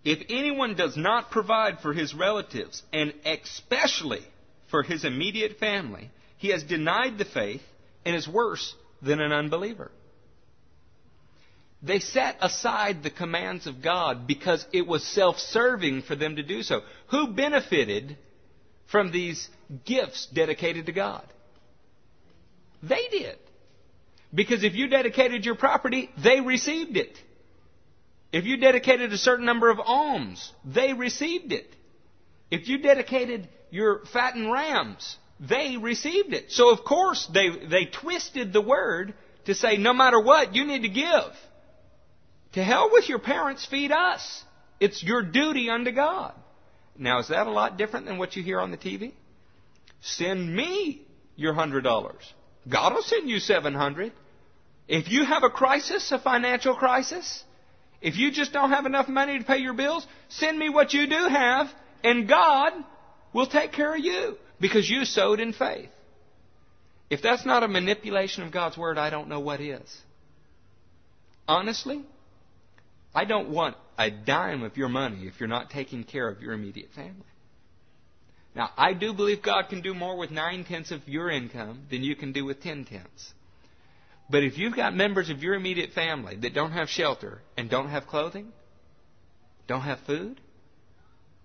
If anyone does not provide for his relatives, and especially for his immediate family, he has denied the faith and is worse than an unbeliever. They set aside the commands of God because it was self serving for them to do so. Who benefited from these gifts dedicated to God? They did. Because if you dedicated your property, they received it. If you dedicated a certain number of alms, they received it. If you dedicated your fattened rams, they received it. So of course they, they twisted the word to say no matter what, you need to give. To hell with your parents, feed us. It's your duty unto God. Now is that a lot different than what you hear on the TV? Send me your hundred dollars. God will send you seven hundred. If you have a crisis, a financial crisis, if you just don't have enough money to pay your bills, send me what you do have, and God will take care of you because you sowed in faith. If that's not a manipulation of God's Word, I don't know what is. Honestly, I don't want a dime of your money if you're not taking care of your immediate family. Now, I do believe God can do more with nine tenths of your income than you can do with ten tenths. But if you've got members of your immediate family that don't have shelter and don't have clothing, don't have food,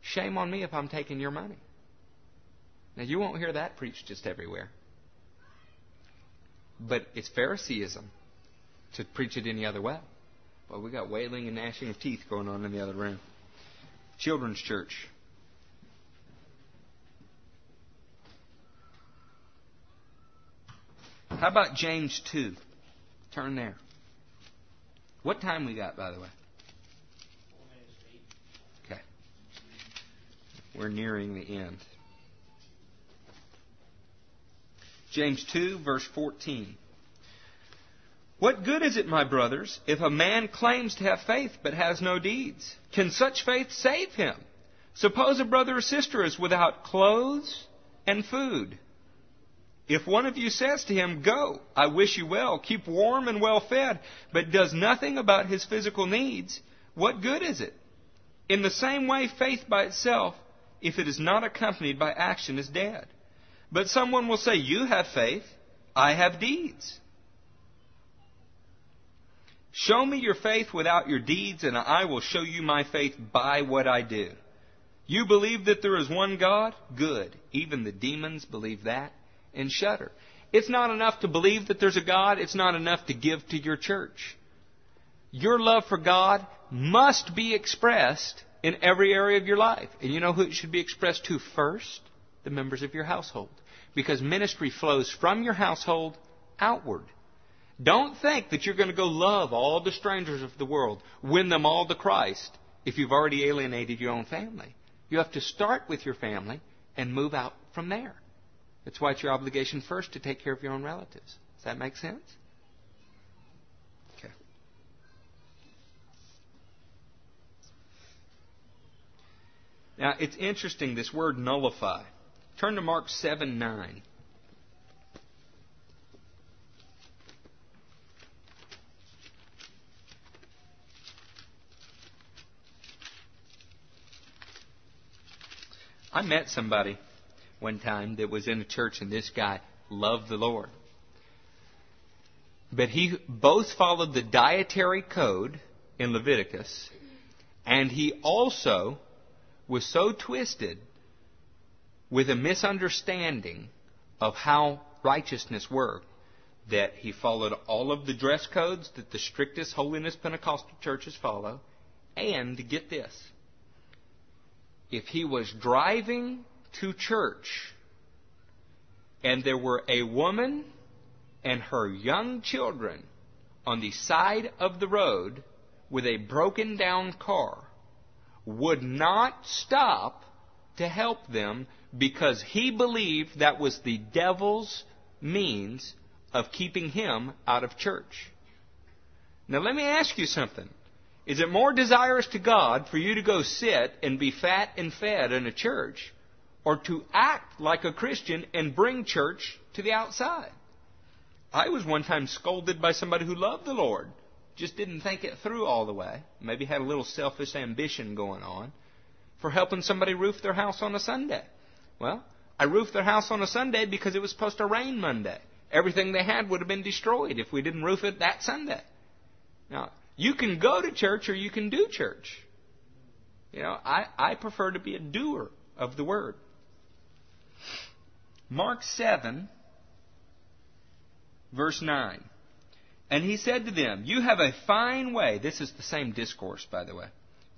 shame on me if I'm taking your money. Now, you won't hear that preached just everywhere. But it's Phariseeism to preach it any other way. Well, we got wailing and gnashing of teeth going on in the other room. Children's church. How about James 2? Turn there. What time we got, by the way? Okay. We're nearing the end. James 2, verse 14. What good is it, my brothers, if a man claims to have faith but has no deeds? Can such faith save him? Suppose a brother or sister is without clothes and food. If one of you says to him, Go, I wish you well, keep warm and well fed, but does nothing about his physical needs, what good is it? In the same way, faith by itself, if it is not accompanied by action, is dead. But someone will say, You have faith, I have deeds. Show me your faith without your deeds, and I will show you my faith by what I do. You believe that there is one God? Good. Even the demons believe that and shudder. It's not enough to believe that there's a God, it's not enough to give to your church. Your love for God must be expressed in every area of your life. And you know who it should be expressed to first? The members of your household because ministry flows from your household outward. Don't think that you're going to go love all the strangers of the world, win them all to Christ, if you've already alienated your own family. You have to start with your family and move out from there. That's why it's your obligation first to take care of your own relatives. Does that make sense? Okay. Now, it's interesting, this word nullify. Turn to Mark 7 9. I met somebody one time that was in a church, and this guy loved the Lord. But he both followed the dietary code in Leviticus, and he also was so twisted with a misunderstanding of how righteousness worked that he followed all of the dress codes that the strictest holiness Pentecostal churches follow. And get this if he was driving to church and there were a woman and her young children on the side of the road with a broken down car, would not stop to help them because he believed that was the devil's means of keeping him out of church. Now let me ask you something. Is it more desirous to God for you to go sit and be fat and fed in a church or to act like a Christian and bring church to the outside? I was one time scolded by somebody who loved the Lord, just didn't think it through all the way, maybe had a little selfish ambition going on, for helping somebody roof their house on a Sunday. Well, I roofed their house on a Sunday because it was supposed to rain Monday. Everything they had would have been destroyed if we didn't roof it that Sunday. Now, you can go to church or you can do church. You know, I, I prefer to be a doer of the word. Mark 7, verse 9. And he said to them, You have a fine way. This is the same discourse, by the way,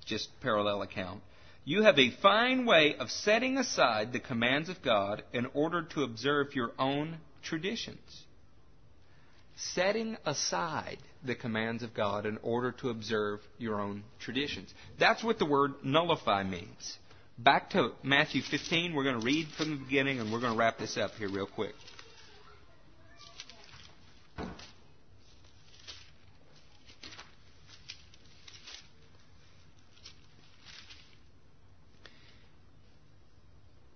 just parallel account. You have a fine way of setting aside the commands of God in order to observe your own traditions. Setting aside the commands of God in order to observe your own traditions. That's what the word nullify means. Back to Matthew 15, we're going to read from the beginning and we're going to wrap this up here real quick.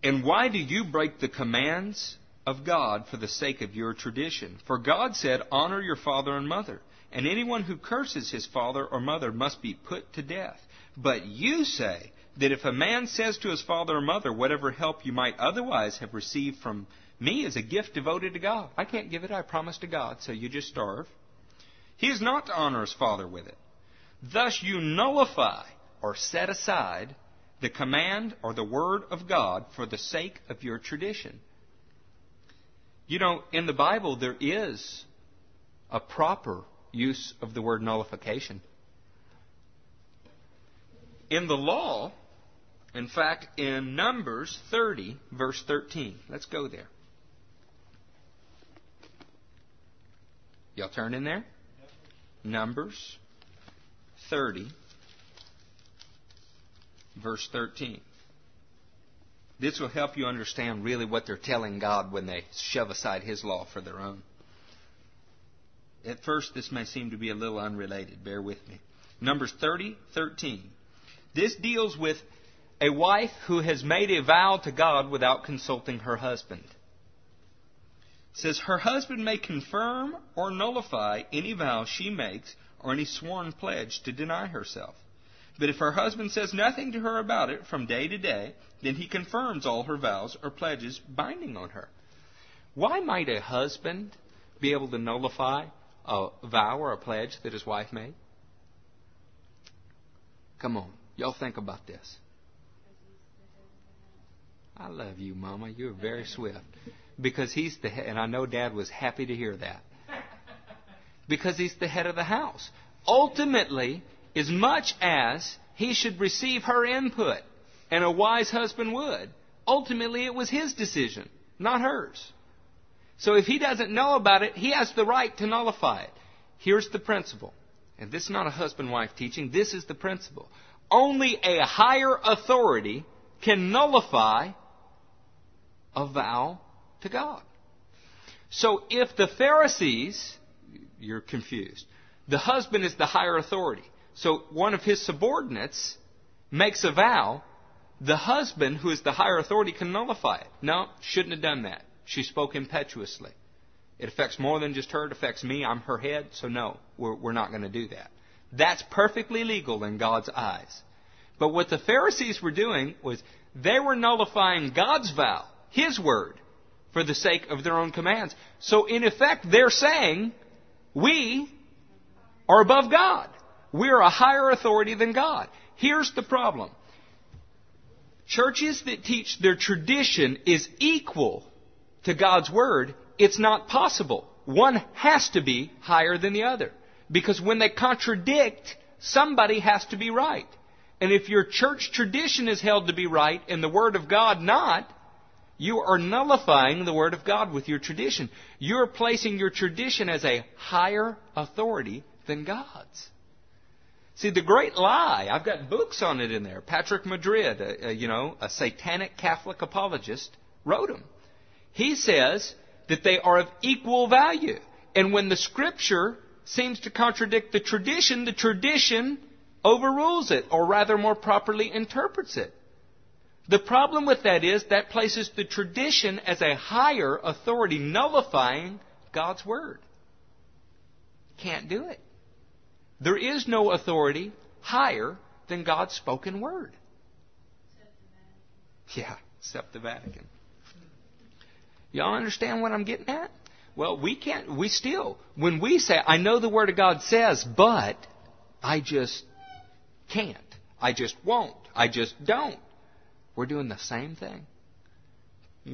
And why do you break the commands of God for the sake of your tradition? For God said, Honor your father and mother, and anyone who curses his father or mother must be put to death. But you say that if a man says to his father or mother, Whatever help you might otherwise have received from me is a gift devoted to God. I can't give it, I promise to God, so you just starve. He is not to honor his father with it. Thus you nullify or set aside the command or the word of God for the sake of your tradition. You know, in the Bible, there is a proper use of the word nullification. In the law, in fact, in Numbers 30, verse 13, let's go there. Y'all turn in there? Numbers 30, verse 13. This will help you understand really what they're telling God when they shove aside His law for their own. At first, this may seem to be a little unrelated. Bear with me. Numbers 30, 13. This deals with a wife who has made a vow to God without consulting her husband. It says, Her husband may confirm or nullify any vow she makes or any sworn pledge to deny herself. But if her husband says nothing to her about it from day to day, then he confirms all her vows or pledges binding on her. Why might a husband be able to nullify a vow or a pledge that his wife made? Come on, y'all think about this. I love you, Mama. You're very swift. Because he's the head, and I know Dad was happy to hear that. Because he's the head of the house. Ultimately, as much as he should receive her input, and a wise husband would, ultimately it was his decision, not hers. So if he doesn't know about it, he has the right to nullify it. Here's the principle. And this is not a husband wife teaching, this is the principle. Only a higher authority can nullify a vow to God. So if the Pharisees, you're confused, the husband is the higher authority. So one of his subordinates makes a vow, the husband, who is the higher authority, can nullify it. No, shouldn't have done that. She spoke impetuously. It affects more than just her, it affects me. I'm her head, so no, we're, we're not going to do that. That's perfectly legal in God's eyes. But what the Pharisees were doing was they were nullifying God's vow, His word, for the sake of their own commands. So in effect, they're saying, we are above God. We're a higher authority than God. Here's the problem. Churches that teach their tradition is equal to God's Word, it's not possible. One has to be higher than the other. Because when they contradict, somebody has to be right. And if your church tradition is held to be right and the Word of God not, you are nullifying the Word of God with your tradition. You're placing your tradition as a higher authority than God's. See, the great lie, I've got books on it in there. Patrick Madrid, a, a, you know, a satanic Catholic apologist, wrote them. He says that they are of equal value. And when the scripture seems to contradict the tradition, the tradition overrules it, or rather more properly interprets it. The problem with that is that places the tradition as a higher authority, nullifying God's Word. Can't do it. There is no authority higher than God's spoken word. Yeah, except the Vatican. Y'all understand what I'm getting at? Well, we can't, we still, when we say, I know the Word of God says, but I just can't. I just won't. I just don't. We're doing the same thing.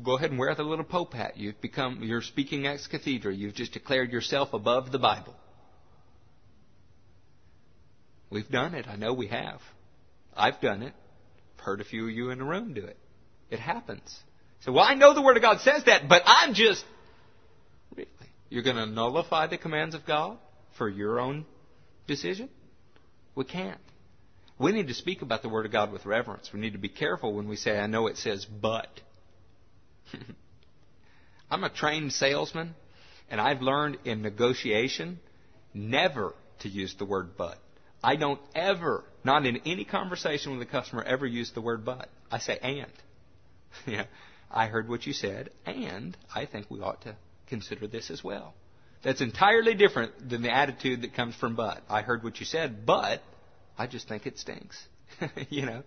Go ahead and wear the little pope hat. You've become, you're speaking ex cathedra. You've just declared yourself above the Bible. We've done it. I know we have. I've done it. I've heard a few of you in the room do it. It happens. So, well, I know the Word of God says that, but I'm just. Really? You're going to nullify the commands of God for your own decision? We can't. We need to speak about the Word of God with reverence. We need to be careful when we say, I know it says but. I'm a trained salesman, and I've learned in negotiation never to use the word but. I don't ever, not in any conversation with a customer, ever use the word but. I say and. yeah, I heard what you said, and I think we ought to consider this as well. That's entirely different than the attitude that comes from but. I heard what you said, but I just think it stinks. you know?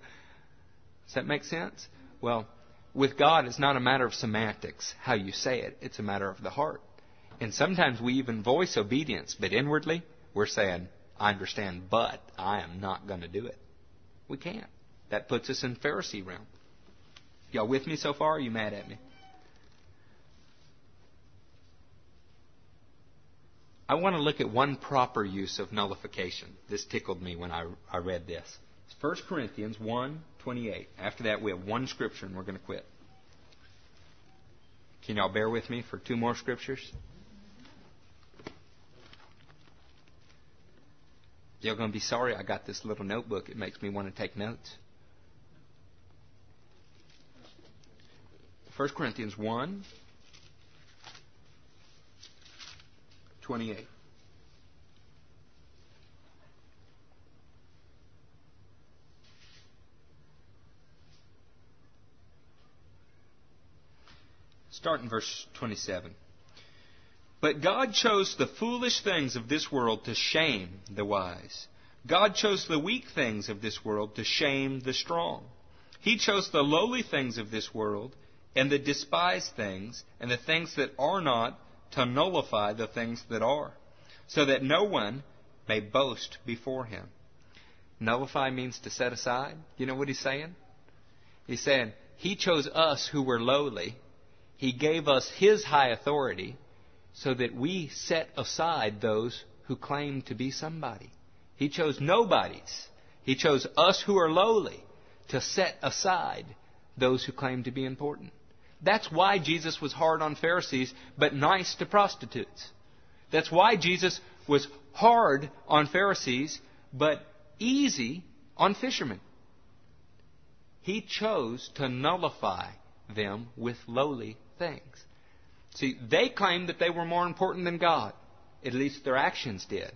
Does that make sense? Well, with God, it's not a matter of semantics, how you say it. It's a matter of the heart. And sometimes we even voice obedience, but inwardly, we're saying, I understand, but I am not going to do it. We can't. That puts us in Pharisee realm. Y'all with me so far? are you mad at me? I want to look at one proper use of nullification. This tickled me when I, I read this. It's 1 Corinthians 1 28. After that, we have one scripture and we're going to quit. Can y'all bear with me for two more scriptures? You're going to be sorry I got this little notebook. It makes me want to take notes. 1 Corinthians 1 28. Start in verse 27. But God chose the foolish things of this world to shame the wise. God chose the weak things of this world to shame the strong. He chose the lowly things of this world and the despised things and the things that are not to nullify the things that are, so that no one may boast before him. Nullify means to set aside. You know what he's saying? He's saying, He chose us who were lowly. He gave us His high authority so that we set aside those who claim to be somebody. He chose nobodies. He chose us who are lowly to set aside those who claim to be important. That's why Jesus was hard on Pharisees, but nice to prostitutes. That's why Jesus was hard on Pharisees, but easy on fishermen. He chose to nullify them with lowly things. See, they claimed that they were more important than God. At least their actions did.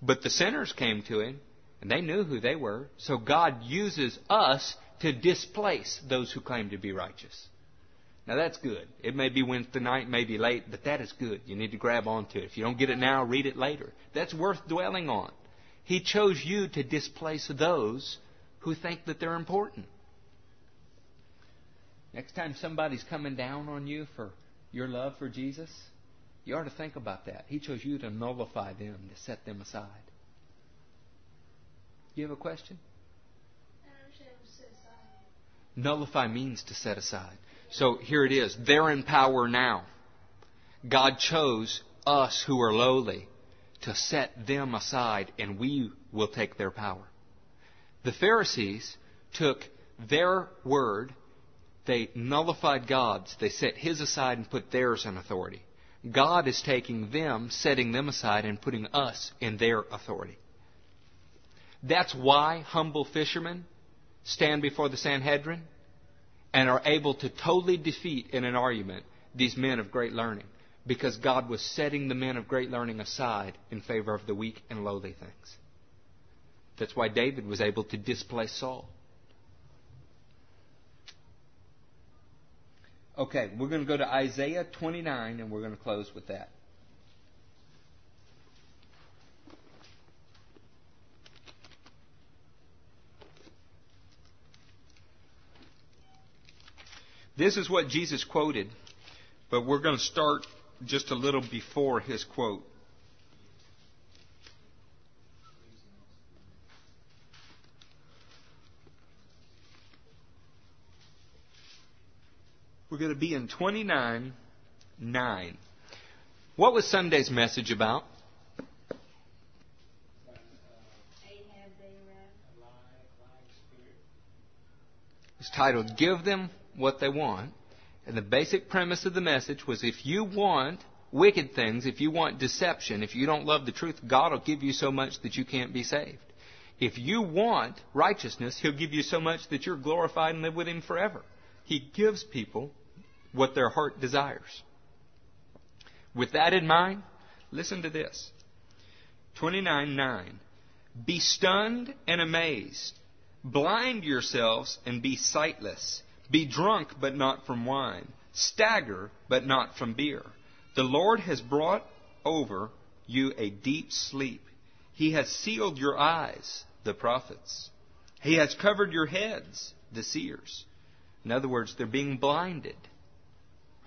But the sinners came to him, and they knew who they were. So God uses us to displace those who claim to be righteous. Now that's good. It may be Wednesday night, may be late, but that is good. You need to grab onto it. If you don't get it now, read it later. That's worth dwelling on. He chose you to displace those who think that they're important. Next time somebody's coming down on you for your love for Jesus, you ought to think about that. He chose you to nullify them, to set them aside. You have a question? Nullify means to set aside. So here it is. They're in power now. God chose us who are lowly to set them aside, and we will take their power. The Pharisees took their word they nullified God's. They set His aside and put theirs in authority. God is taking them, setting them aside, and putting us in their authority. That's why humble fishermen stand before the Sanhedrin and are able to totally defeat in an argument these men of great learning. Because God was setting the men of great learning aside in favor of the weak and lowly things. That's why David was able to displace Saul. Okay, we're going to go to Isaiah 29 and we're going to close with that. This is what Jesus quoted, but we're going to start just a little before his quote. We're going to be in 29 9. What was Sunday's message about? It's titled Give Them What They Want. And the basic premise of the message was if you want wicked things, if you want deception, if you don't love the truth, God will give you so much that you can't be saved. If you want righteousness, He'll give you so much that you're glorified and live with Him forever. He gives people what their heart desires. With that in mind, listen to this 29 9. Be stunned and amazed. Blind yourselves and be sightless. Be drunk, but not from wine. Stagger, but not from beer. The Lord has brought over you a deep sleep. He has sealed your eyes, the prophets. He has covered your heads, the seers. In other words, they're being blinded.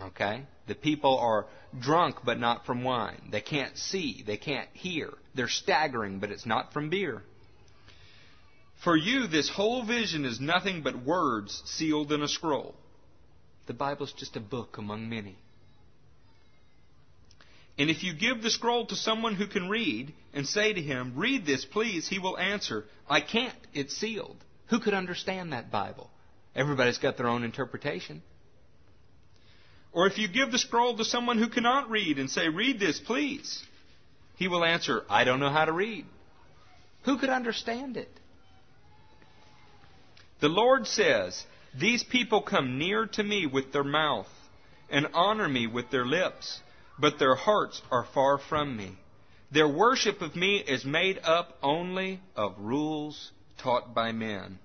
Okay? The people are drunk, but not from wine. They can't see. They can't hear. They're staggering, but it's not from beer. For you, this whole vision is nothing but words sealed in a scroll. The Bible's just a book among many. And if you give the scroll to someone who can read and say to him, Read this, please, he will answer, I can't. It's sealed. Who could understand that Bible? Everybody's got their own interpretation. Or if you give the scroll to someone who cannot read and say, Read this, please, he will answer, I don't know how to read. Who could understand it? The Lord says, These people come near to me with their mouth and honor me with their lips, but their hearts are far from me. Their worship of me is made up only of rules taught by men.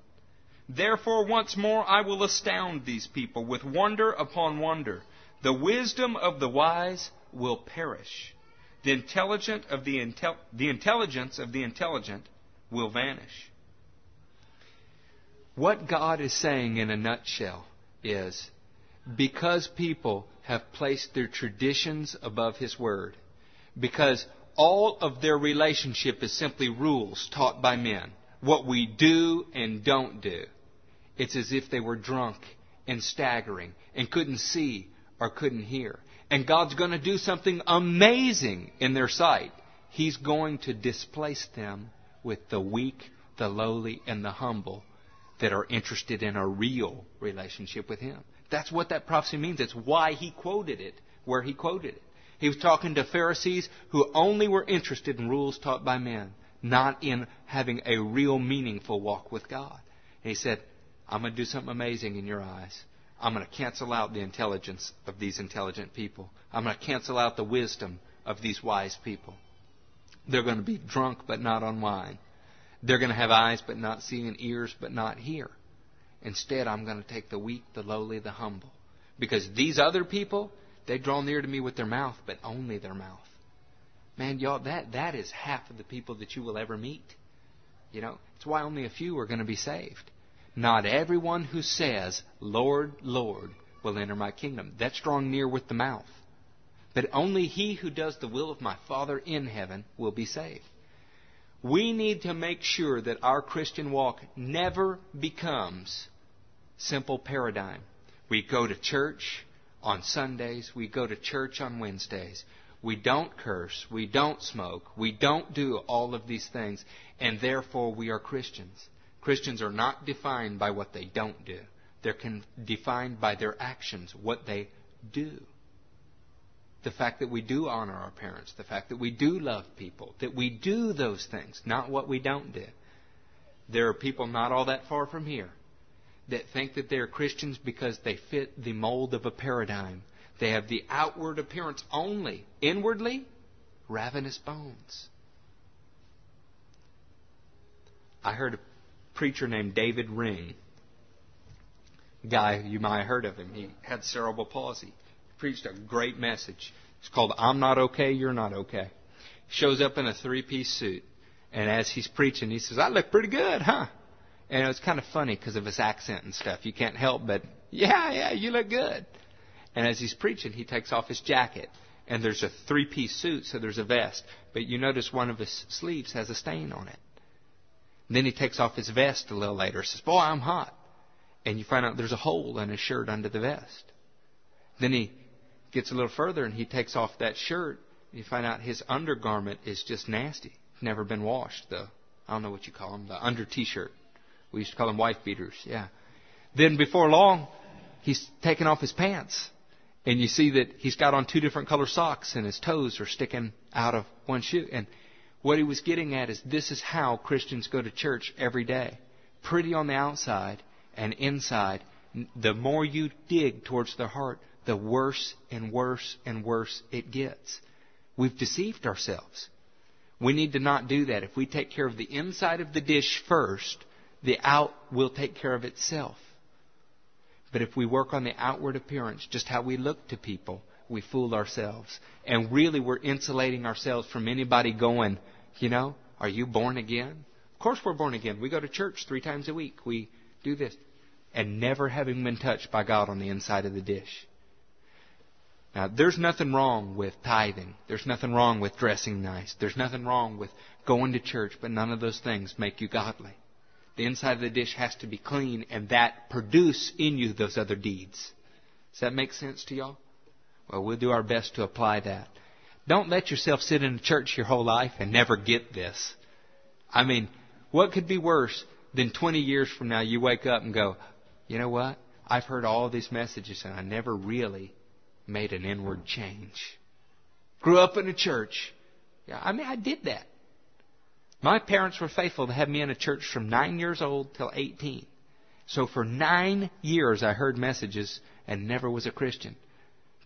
Therefore, once more I will astound these people with wonder upon wonder. The wisdom of the wise will perish. The intelligent of the, intel- the intelligence of the intelligent will vanish. What God is saying in a nutshell is because people have placed their traditions above His Word, because all of their relationship is simply rules taught by men, what we do and don't do, it's as if they were drunk and staggering and couldn't see or couldn't hear. And God's going to do something amazing in their sight. He's going to displace them with the weak, the lowly, and the humble that are interested in a real relationship with Him. That's what that prophecy means. It's why he quoted it where he quoted it. He was talking to Pharisees who only were interested in rules taught by men, not in having a real meaningful walk with God. And he said, I'm going to do something amazing in your eyes. I'm going to cancel out the intelligence of these intelligent people. I'm going to cancel out the wisdom of these wise people. They're going to be drunk but not on wine. They're going to have eyes but not see and ears but not hear. Instead, I'm going to take the weak, the lowly, the humble. Because these other people, they draw near to me with their mouth, but only their mouth. Man, y'all, that, that is half of the people that you will ever meet. You know, it's why only a few are going to be saved. Not everyone who says, Lord, Lord, will enter my kingdom. That's drawing near with the mouth. But only he who does the will of my Father in heaven will be saved. We need to make sure that our Christian walk never becomes simple paradigm. We go to church on Sundays, we go to church on Wednesdays. We don't curse, we don't smoke, we don't do all of these things, and therefore we are Christians. Christians are not defined by what they don't do. They're con- defined by their actions, what they do. The fact that we do honor our parents, the fact that we do love people, that we do those things, not what we don't do. There are people not all that far from here that think that they're Christians because they fit the mold of a paradigm. They have the outward appearance only. Inwardly, ravenous bones. I heard a preacher named David Ring. Guy, you might have heard of him. He had cerebral palsy. He preached a great message. It's called I'm Not Okay, You're Not Okay. Shows up in a three piece suit. And as he's preaching, he says, I look pretty good, huh? And it was kind of funny because of his accent and stuff. You can't help but, yeah, yeah, you look good. And as he's preaching, he takes off his jacket. And there's a three piece suit, so there's a vest. But you notice one of his sleeves has a stain on it. And then he takes off his vest a little later. Says, "Boy, I'm hot." And you find out there's a hole in his shirt under the vest. Then he gets a little further and he takes off that shirt. And you find out his undergarment is just nasty. Never been washed. The I don't know what you call them. The under t-shirt. We used to call them wife beaters. Yeah. Then before long, he's taken off his pants. And you see that he's got on two different color socks and his toes are sticking out of one shoe. And what he was getting at is this is how Christians go to church every day. Pretty on the outside and inside. The more you dig towards their heart, the worse and worse and worse it gets. We've deceived ourselves. We need to not do that. If we take care of the inside of the dish first, the out will take care of itself. But if we work on the outward appearance, just how we look to people, we fool ourselves. And really, we're insulating ourselves from anybody going, you know, are you born again? Of course we're born again. We go to church three times a week. We do this. And never having been touched by God on the inside of the dish. Now, there's nothing wrong with tithing. There's nothing wrong with dressing nice. There's nothing wrong with going to church, but none of those things make you godly. The inside of the dish has to be clean, and that produce in you those other deeds. Does that make sense to y'all? Well, we'll do our best to apply that. Don't let yourself sit in a church your whole life and never get this. I mean, what could be worse than 20 years from now you wake up and go, you know what? I've heard all these messages and I never really made an inward change. Grew up in a church. Yeah, I mean, I did that. My parents were faithful to have me in a church from nine years old till 18. So for nine years I heard messages and never was a Christian.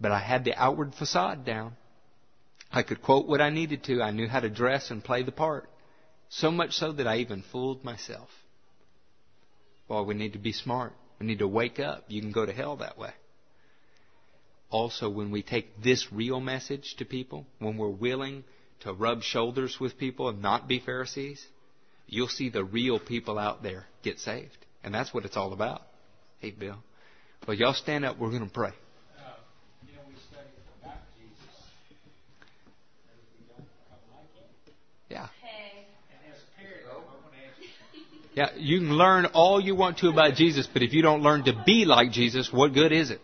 But I had the outward facade down. I could quote what I needed to. I knew how to dress and play the part. So much so that I even fooled myself. Boy, we need to be smart. We need to wake up. You can go to hell that way. Also, when we take this real message to people, when we're willing to rub shoulders with people and not be Pharisees, you'll see the real people out there get saved. And that's what it's all about. Hey, Bill. Well, y'all stand up. We're going to pray. Yeah. Yeah, you can learn all you want to about Jesus, but if you don't learn to be like Jesus, what good is it?